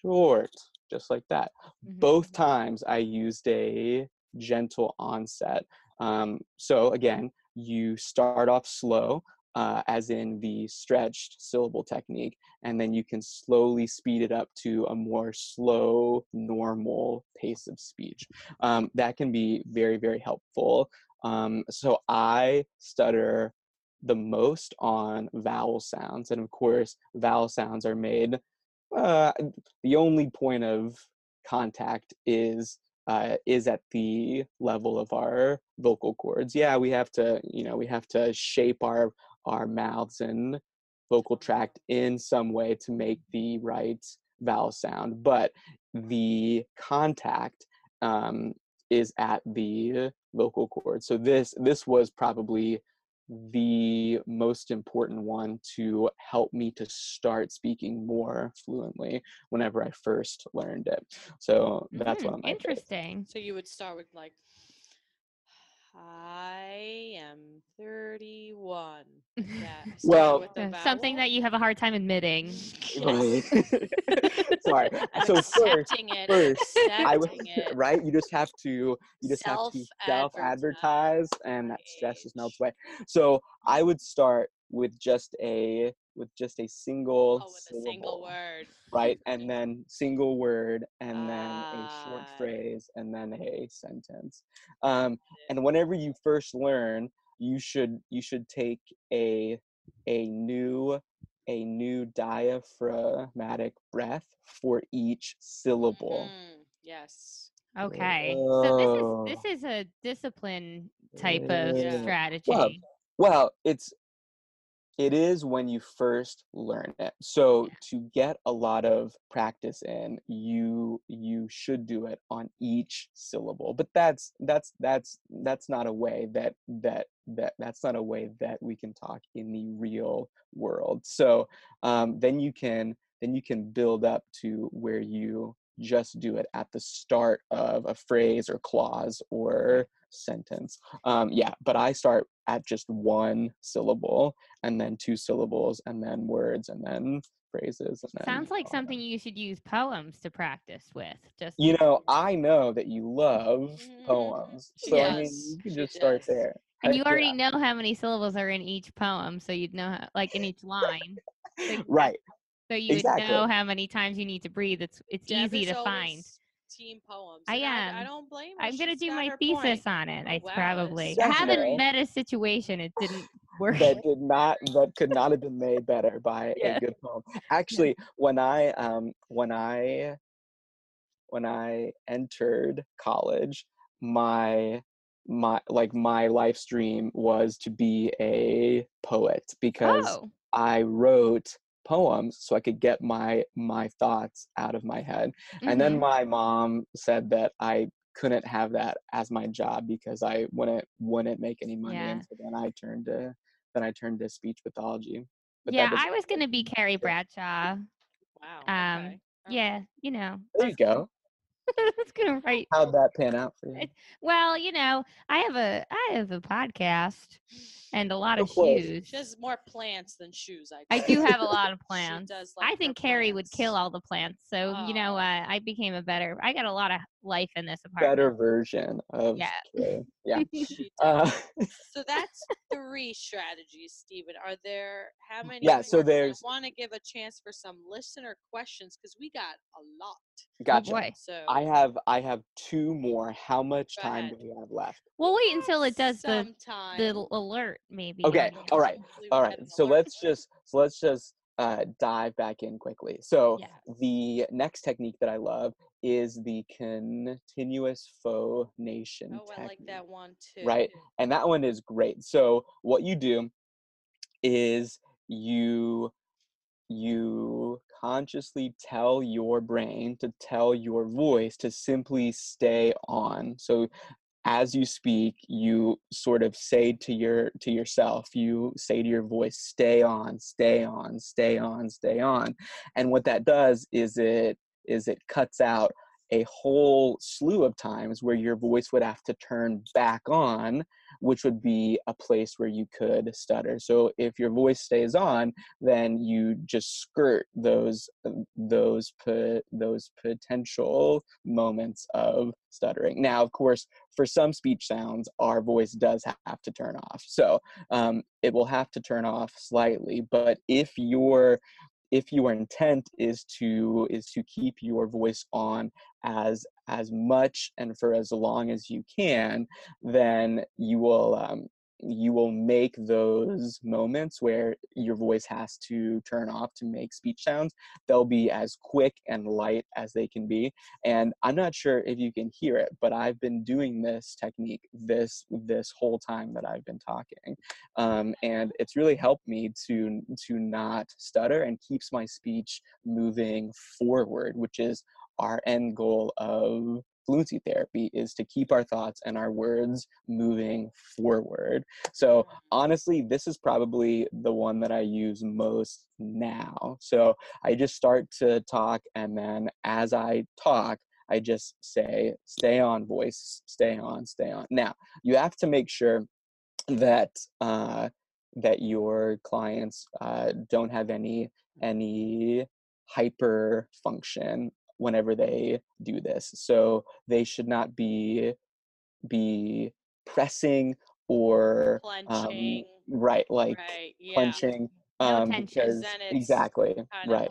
short just like that Mhm. both times i used a gentle onset um, so again you start off slow uh, as in the stretched syllable technique and then you can slowly speed it up to a more slow normal pace of speech. Um, that can be very very helpful. Um, so i stutter the most on vowel sounds and of course vowel sounds are made uh, the only point of contact is uh, is at the level of our vocal cords. Yeah we have to you know we have to shape our our mouths and vocal tract in some way to make the right vowel sound but the contact um, is at the vocal cord so this this was probably the most important one to help me to start speaking more fluently whenever I first learned it. So that's mm-hmm. one of my favorites. interesting. So you would start with like, I am 31. Like Well- with the something vowel. that you have a hard time admitting. <laughs> Right. <laughs> Sorry. And <laughs> So first, it. first, I would it. right. You just have to you just have to self Self-advertise, advertise, and that stress just melts right. away. So I would start with just a with just a single Oh, with a syllable. single word. right? <laughs> And then single word, and then a short Ah. phrase, and then a sentence. Um, and whenever you first learn, you should you should take a a new a new diaphragmatic breath for each syllable. Mhm, Yes. Okay. So this Oh. is this is a discipline type of Yeah. strategy. Well, it's it is when you first learn it. So to get a lot of practice in, you you should do it on each syllable. But that's that's that's that's not a way that that that that's not a way that we can talk in the real world. So um, then you can then you can build up to where you just do it at the start of a phrase or clause or sentence. Um, yeah, but I start at just one syllable and then two syllables and then words and then phrases and then Sounds like all that. something you should use poems to practice with. Just you know i know that you love Mhm. poems She <laughs> so i mean you can just start does. there and you already yeah. know how many syllables are in each poem, so you'd know how, like in each line. <laughs> you- right So you would Exactly. know how many times you need to breathe. It's it's Deb easy to find. Always Team poems. I and I, I am. don't blame her. I'm gonna do my thesis point. on it. I wow, probably that's I haven't Definitely. met a situation it didn't <laughs> work. that did not that could not have been made better by Yeah. a good poem actually when i um when i when I entered college, my my like my life stream was to be a poet because Oh, I wrote poems so I could get my my thoughts out of my head. And then mhm. my mom said that I couldn't have that as my job because I wouldn't wouldn't make any money. Yeah. And so then I turned to then I turned to speech pathology. But yeah, I was gonna be Carrie Bradshaw. Wow. Um, okay. Yeah, you know, There you go. <laughs> I was gonna write. How'd that pan out for you? Well, you know, I have a I have a podcast and a lot of Of course. shoes. She has more plants than shoes. I. I do have a <laughs> lot of She plants. does I like her think Carrie would kill all the plants. So you know, Oh. uh, I became a better. I got a lot of life in this apartment. Better version of Yeah. Kay. Yeah. <laughs> Uh, <laughs> so that's three strategies, Stephen. Are there how many? Yeah, so there's- I want to give a chance for some listener questions because we got a lot. gotcha. Oh. So I have I have two more. How much time ahead. do we have left? We'll wait until it does the sometime. the l- alert, maybe. Okay, all right, All right. So let's just so <laughs> let's just uh, dive back in quickly. So Yeah. the next technique that I love is the continuous phonation technique. Oh, I like that one too. right? And that one is great. So what you do is you you consciously tell your brain to tell your voice to simply stay on. So as you speak, you sort of say to your to yourself, you say to your voice, stay on, stay on, stay on, stay on. And what that does is it is it cuts out a whole slew of times where your voice would have to turn back on, which would be a place where you could stutter. So if your voice stays on, then you just skirt those uh, those those potential moments of stuttering. Now, of course, for some speech sounds, our voice does have to turn off. So um, it will have to turn off slightly. But if your if your intent is to is to keep your voice on as as much and for as long as you can then you will um, you will make those moments where your voice has to turn off to make speech sounds they'll be as quick and light as they can be and i'm not sure if you can hear it but i've been doing this technique this this whole time that i've been talking um, and it's really helped me to to not stutter and keeps my speech moving forward which is our end goal of fluency therapy is to keep our thoughts and our words moving forward. So honestly this is probably the one that i use most now. So i just start to talk and then as i talk i just say stay on voice. Stay on stay on. Now you have to make sure that uh, that your clients uh, don't have any any hyper function whenever they do this. So they should not be be pressing or um, right like right. Yeah. clenching um, because exactly right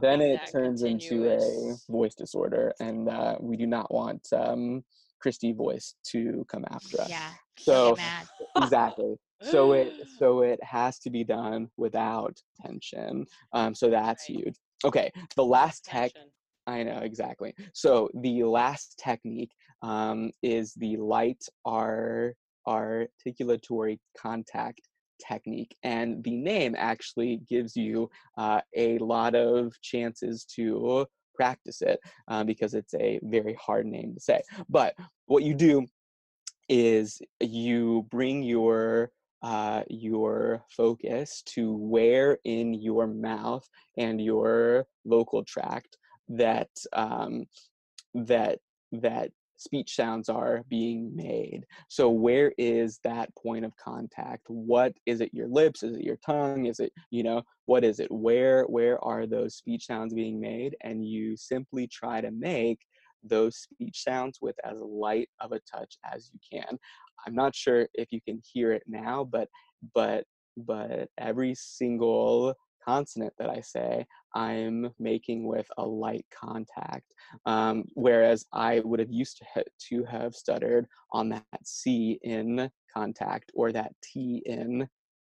then it turns into a voice disorder and uh, we do not want um, christy voice to come after us Yeah. so <laughs> exactly so it so it has to be done without tension um so that's Right. huge okay the last tech. I know exactly. So the last technique um is the light ar- articulatory contact technique and the name actually gives you uh, a lot of chances to practice it um, because it's a very hard name to say. But what you do is you bring your uh, your focus to where in your mouth and your vocal tract that um, that that speech sounds are being made. So where is that point of contact? What is it your lips? Is it your tongue? Is it, you know, what is it? Where where are those speech sounds being made? And you simply try to make those speech sounds with as light of a touch as you can. I'm not sure if you can hear it now, but but but every single consonant that I say, I'm making with a light contact. Um, whereas I would have used to, ha- to have stuttered on that C in contact or that T in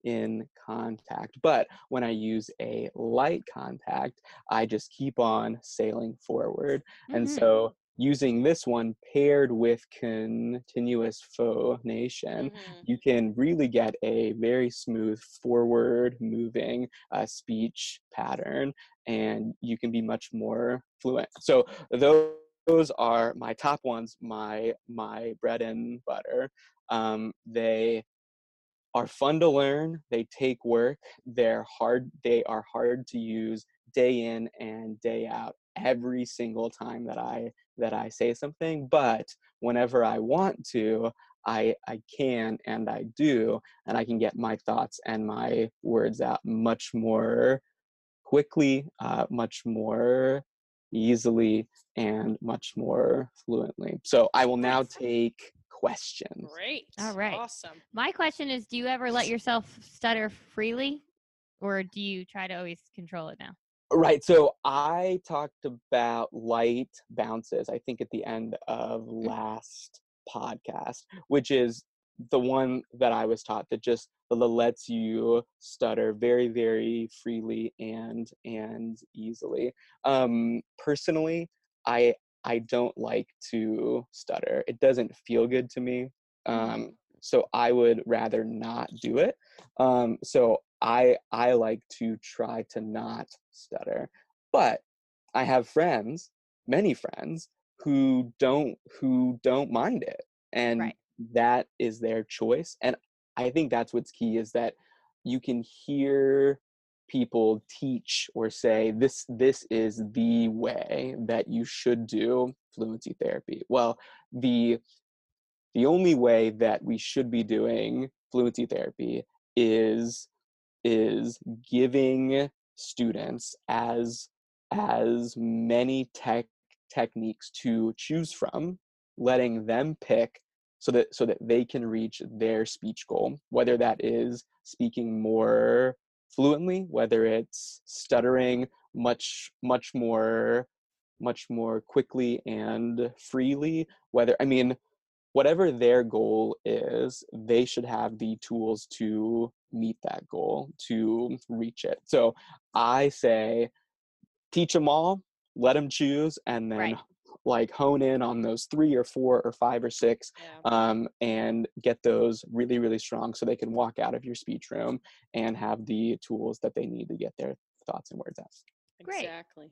in contact. But when I use a light contact, I just keep on sailing forward. And Mhm. so using this one paired with continuous phonation, Mhm. you can really get a very smooth forward moving uh, speech pattern and you can be much more fluent so those those are my top ones my my bread and butter um, they are fun to learn they take work they're hard they are hard to use day in and day out every single time that i that i say something but whenever i want to i i can and i do and i can get my thoughts and my words out much more quickly uh, much more easily and much more fluently so i will now take questions Great. All right. Awesome. My question is do you ever let yourself stutter freely or do you try to always control it now? Right. So I talked about light bounces, I think, at the end of last podcast, which is the one that I was taught that just lets you stutter very, very freely and and easily. Um, personally, I I don't like to stutter. It doesn't feel good to me. Um, so I would rather not do it. Um, so I I like to try to not stutter. But I have friends, many friends who don't who don't mind it. And Right. that is their choice. And I think that's what's key is that you can hear people teach or say this this is the way that you should do fluency therapy. Well, the the only way that we should be doing fluency therapy is is giving students as as many tech techniques to choose from letting them pick so that so that they can reach their speech goal whether that is speaking more fluently whether it's stuttering much much more much more quickly and freely whether i mean whatever their goal is, they should have the tools to meet that goal, to reach it. So I say, teach them all, let them choose, and then Right. like hone in on those three or four or five or six Yeah. um, and get those really, really strong so they can walk out of your speech room and have the tools that they need to get their thoughts and words out. Great. Exactly.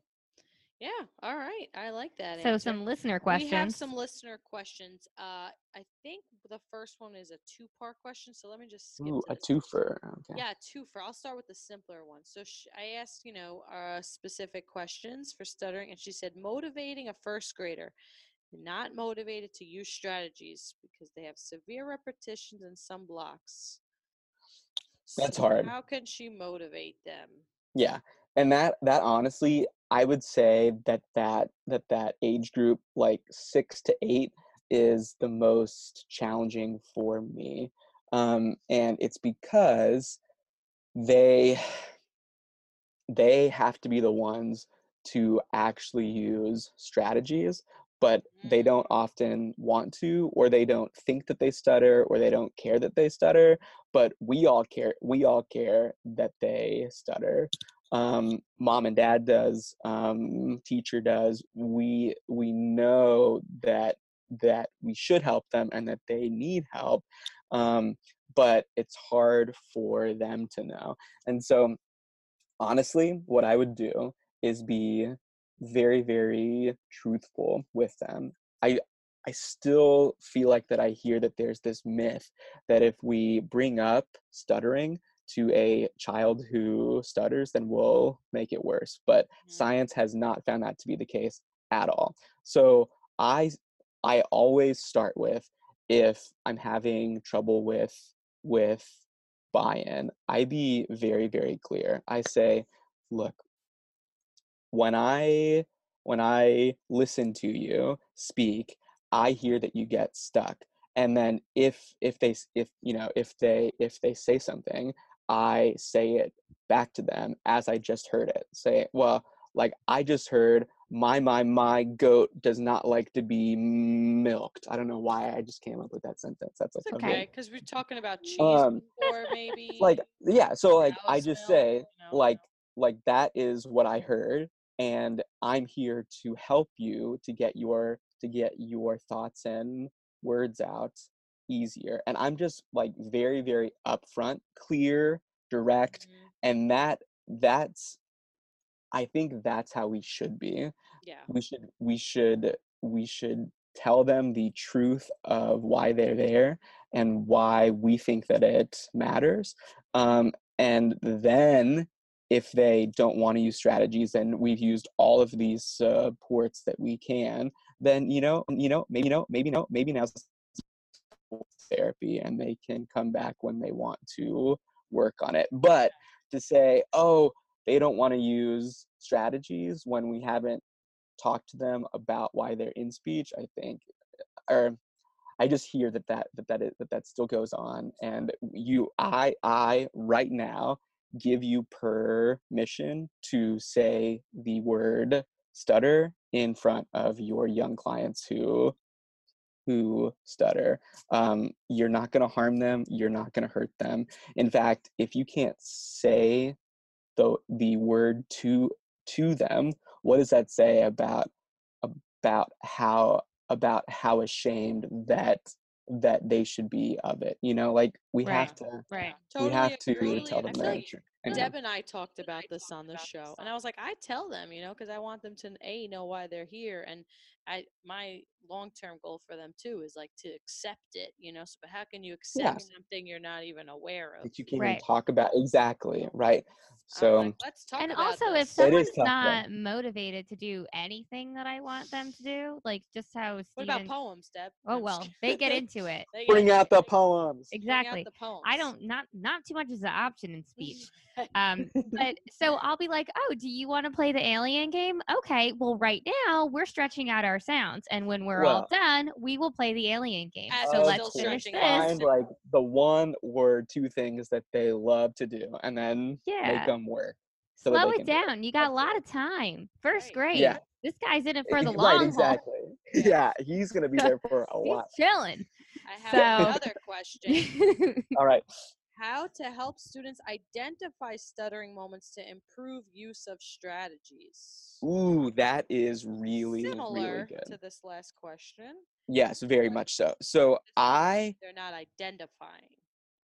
Yeah. All right. I like that. So answer. some listener questions. We have some listener questions. Uh, I think the first one is a two-part question. So let me just skip Ooh, a twofer. Okay. Yeah, twofer. I'll start with the simpler one. So sh- I asked, you know, uh, specific questions for stuttering, and she said motivating a first grader, not motivated to use strategies because they have severe repetitions and some blocks. That's So hard. How can she motivate them? Yeah. And that that honestly, I would say that that that that age group like 6 to 8 is the most challenging for me. Um and it's because they they have to be the ones to actually use strategies but they Mm. don't often want to or they don't think that they stutter or they don't care that they stutter but we all care we all care that they stutter um, mom and dad does um, teacher does we we know that that we should help them and that they need help um, but it's hard for them to know. And so honestly what i would do is be very very truthful with them. I i still feel like that i hear that there's this myth that if we bring up stuttering to a child who stutters then we'll make it worse but Mm. science has not found that to be the case at all. So i i always start with if i'm having trouble with with buy-in i be very very clear. I say look when i when i listen to you speak i hear that you get stuck. And then if if they if you know if they if they say something i say it back to them as i just heard it say well like I just heard my my my goat does not like to be milked. I don't know why I just came up with that sentence. That's like It's okay, because we're talking about cheese Um, before, maybe. like yeah. So like I just milk, say you know? like like that is what I heard, and I'm here to help you to get your to get your thoughts and words out easier. And I'm just like very very upfront, clear, direct, Mhm. and that that's I think that's how we should be Yeah. we should we should we should tell them the truth of why they're there and why we think that it matters um, and then if they don't want to use strategies and we've used all of these supports that we can then you know you know maybe you know maybe no maybe now's therapy and they can come back when they want to work on it. But to say oh they don't want to use strategies when we haven't talked to them about why they're in speech i think or i just hear that that that that, is, that, that still goes on and you i i right now give you permission to say the word stutter in front of your young clients who who stutter um, you're not going to harm them you're not going to hurt them in fact if you can't say the the word to to them what does that say about about how about how ashamed that that they should be of it you know like we have to Right. Totally we have to agree. tell them I their like and- mm-hmm. Deb and I talked about this on the show, and I was like, I tell them, you know, because I want them to a know why they're here, and I my long term goal for them too is like to accept it, you know. So, but how can you accept something you're not even aware of? that you can't Right. even talk about exactly right so like, let's talk and about also if this. It is someone's tough, though. not motivated to do anything that i want them to do like just how what Stephen, about poems, Deb? oh well they get into it get bring into out it. the poems Bring out exactly the poems. i don't not not too much is an option in speech um but so i'll be like oh do you want to play the alien game? Okay well right now we're stretching out our sounds and when we're all done we will play the alien game. As so we're let's finish stretching this. find like the one or two things that they love to do and then Yeah. make them work so slow it can do down you got a lot of time. First Right. grade Yeah. this guy's in it for <laughs> the right long exactly. <laughs> Yeah. yeah he's gonna be there for a haul <laughs> while he's chilling. I have So- another question. all right How to help students identify stuttering moments to improve use of strategies? ooh that is really Similar really good to this last question. yes very much so so i they're not identifying.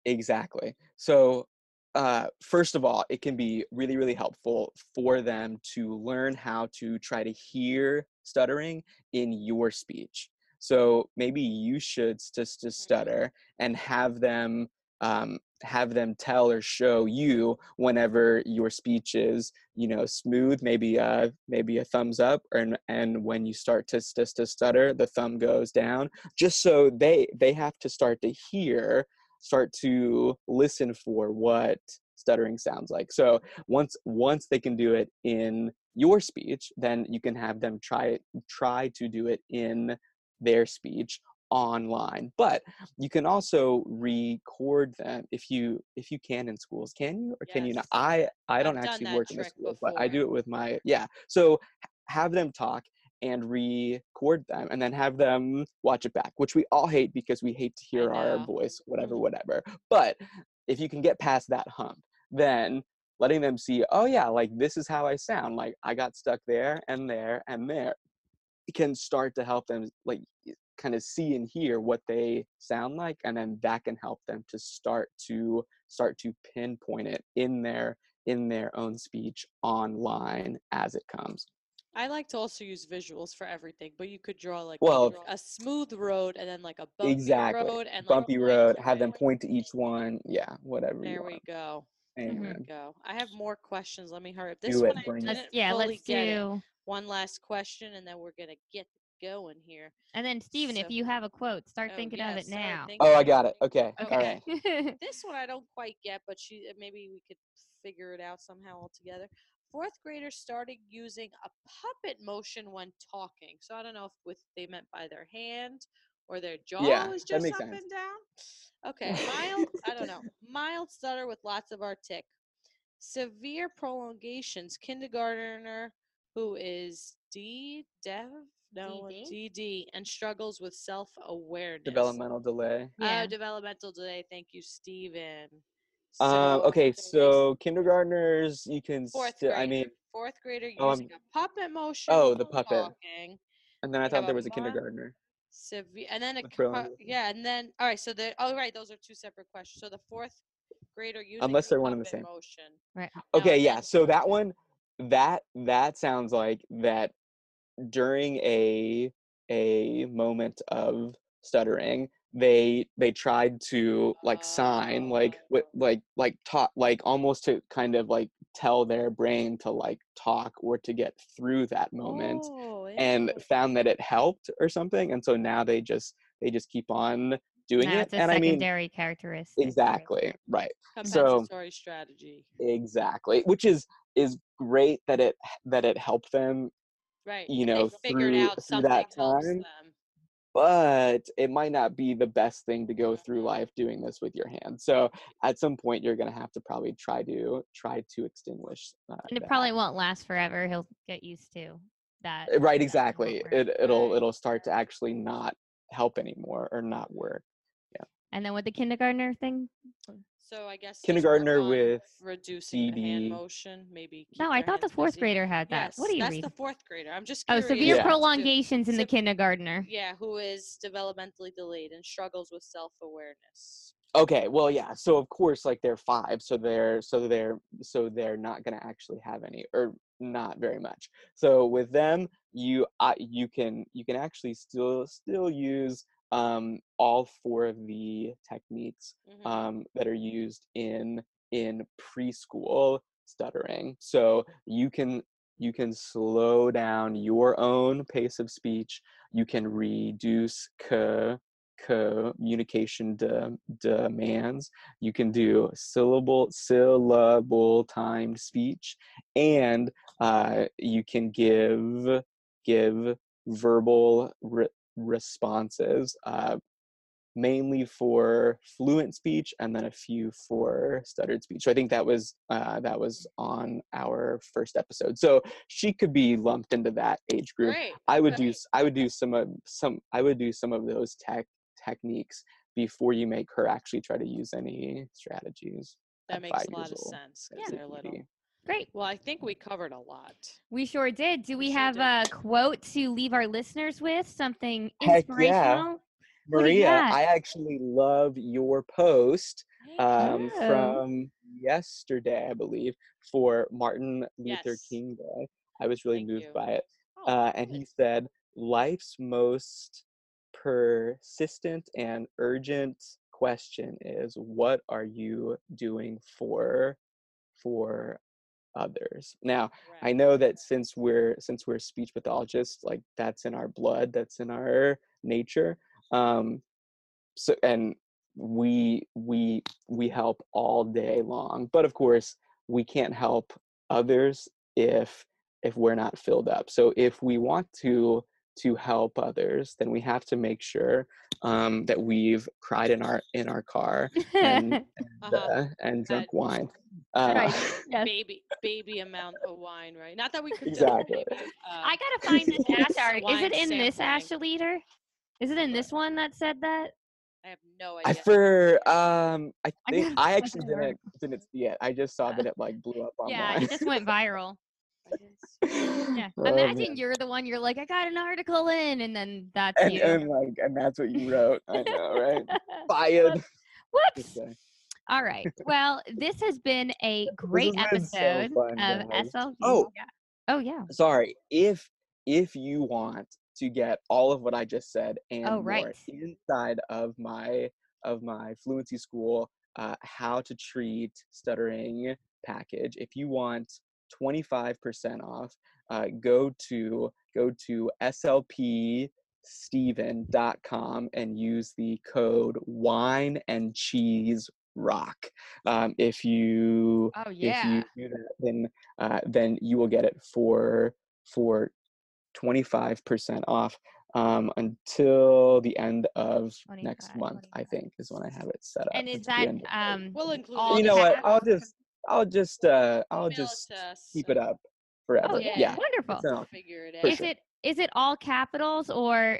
Exactly. So, uh, first of all, it can be really, really helpful for them to learn how to try to hear stuttering in your speech. So maybe you should just to stutter and have them um, have them tell or show you whenever your speech is you know smooth maybe uh maybe a thumbs up and and when you start to, to, to stutter the thumb goes down just so they they have to start to hear start to listen for what stuttering sounds like. So once once they can do it in your speech then you can have them try it try to do it in their speech online but you can also record them if you if you can in schools can you or can you not? I i don't done actually work in a trick school but i do it with my yeah so have them talk and record them and then have them watch it back which we all hate because we hate to hear our voice whatever Mhm. whatever but if you can get past that hump then letting them see oh yeah like this is how i sound like i got stuck there and there and there can start to help them like kind of see and hear what they sound like and then that can help them to start to start to pinpoint it in their in their own speech online as it comes I like to also use visuals for everything, but you could draw like a- Well- a smooth road and then like a bumpy exactly road and bumpy point road to have them point to each one yeah whatever you There we go. There we go. I have more questions. Let me hurry up. This Do one it, I bring it. didn't let's, yeah fully let's get it. do One last question, and then we're gonna get going here. and then stephen if you have a quote start Oh, thinking yeah, of it now thinking oh i got it it. okay, Okay. all right <laughs> This one I don't quite get, but she uh, maybe we could figure it out somehow altogether. Fourth graders started using a puppet motion when talking. So I don't know if with they meant by their hand or their jaw Yeah, was just up sense. and down. <laughs> Okay, mild. I don't know. Mild stutter with lots of artic. Severe prolongations. Kindergartner who is D Dev no DD? DD and struggles with self awareness. Developmental delay. Yeah. Oh, developmental delay. Thank you, Stephen. Um, okay, so kindergartners, you can. fourth Still, grader. I mean, fourth grader Oh, using a puppet motion. oh, the puppet. walking. and then I we have thought there was a mod- kindergartner. Severe, and then a What's co- wrong with it? yeah, and then all right. So the oh right, those are two separate questions. So the fourth grader using Unless they're one and the puppet same. motion. Right. Okay, and yeah. So that one, that that sounds like that during a a moment of stuttering, they they tried to like sign, like Oh. wi- like like talk, like almost to kind of like tell their brain to like talk or to get through that moment, Oh, and found that it helped or something, and so now they just they just keep on doing Now it, it's a and I mean secondary characteristic. exactly right. compensatory strategy. exactly which is is great that it that it helped them Right. you they know, figured through- out through that time, but it might not be the best thing to go through Mhm. life doing this with your hands so at some point you're going to have to probably try to try to extinguish uh, And it that. probably won't last forever. He'll get used to that. Uh, right exactly it, it'll it'll start to actually not help anymore or not work Yeah. And then with the kindergartner thing, So I guess just kindergartner with reducing the hand motion, maybe. no, I thought the fourth busy. grader had that. Yes, what do you mean? that's read? the fourth grader. I'm just Oh, severe Yeah. prolongations in the Sev- kindergartner. Yeah, who is developmentally delayed and struggles with self-awareness. okay well yeah so of course like they're five so they're so they're so they're not going to actually have any or not very much so with them you uh, you can you can actually still still use um all four of the techniques Mhm. um that are used in in preschool stuttering. So you can you can slow down your own pace of speech. You can reduce co communication de- demands. You can do syllable syllable timed speech. And uh, you can give give verbal re- responses uh, mainly for fluent speech and then a few for stuttered speech so i think that was uh, that was on our first episode so she could be lumped into that age group. I would do I would do some of some I would do some of those tech techniques before you make her actually try to use any strategies. That makes a lot of old. sense Yeah. because they're little. Maybe. Great. Well, I think we covered a lot. We sure did. Do we We sure have did. a quote to leave our listeners with? Something Heck yeah. inspirational? What Maria. I actually love your post um, Oh. from yesterday, I believe, for Martin Luther Yes. King Day. I was really Thank moved you. by it. Oh, uh, and he said, "Life's most persistent and urgent question is, what are you doing for for others?" Now, I know that since we're since we're speech pathologists, like that's in our blood, that's in our nature. Um, so and we we we help all day long, but of course we can't help others if if we're not filled up. So if we want to to help others, then we have to make sure um, that we've cried in our in our car and <laughs> Uh-huh. uh, and drunk wine. Uh, Right. <laughs> Yes. Baby, baby amount of wine, right? Not that we could Exactly. Uh, I gotta <laughs> find this ASHA article. Is it wine in this sampling. ASHA Leader? Is it in this one that said that? I have no idea. I idea. for um I I think gotta I actually didn't didn't see it. I just saw that it like blew up online. Yeah, it just went viral. I didn't see- Yeah. <laughs> Oh, Imagine man. you're the one you're like, I got an article in, and then that's and, you. and like and that's what you wrote. I know, right? <laughs> Fired. Whoops. Okay. All right. Well, this has been a <laughs> great been so episode fun, of guys. SLP. Oh. Yeah. Oh yeah. Sorry. If if you want to get all of what I just said and Oh, more inside of my of my fluency school uh, how to treat stuttering package, if you want 25% off, uh, go to go to slpstephen.com and use the code wine and cheese rock. Um, if you Oh if you do that, then uh, then you will get it for for 25% off um, until the end of next 25, month. I think is when I have it set up. And is It's the that end of the- um We'll include you know what? I'll just I'll just uh I'll Email just us, keep it up forever. Oh, yeah. Wonderful. It's an- Figure it out. Is sure. it is it all capitals or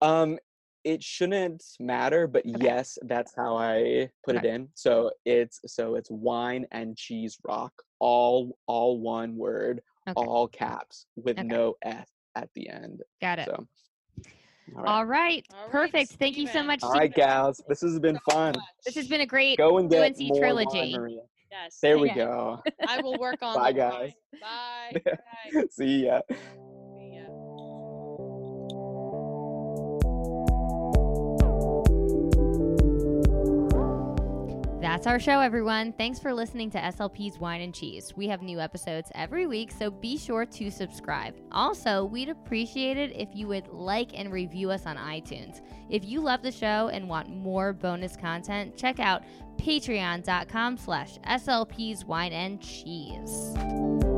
Um, it shouldn't matter, but Okay. yes, that's how I put Okay. it in. So it's so it's wine and cheese rock, all all one word, Okay. all caps with Okay. no s at the end. got it? So, all right, All right. All right, Perfect. Thank you so much. all right, Stephen. gals, this has been fun. This has been a great Go and get UNC more trilogy. wine, Maria. Yes. There we go. I will work <laughs> on Bye, guys. Bye. <laughs> Bye. See ya. That's our show, everyone. Thanks for listening to SLP's Wine and Cheese. We have new episodes every week, so be sure to subscribe. Also, we'd appreciate it if you would like and review us on iTunes. If you love the show and want more bonus content, check out patreon.com slash SLP's Wine and Cheese.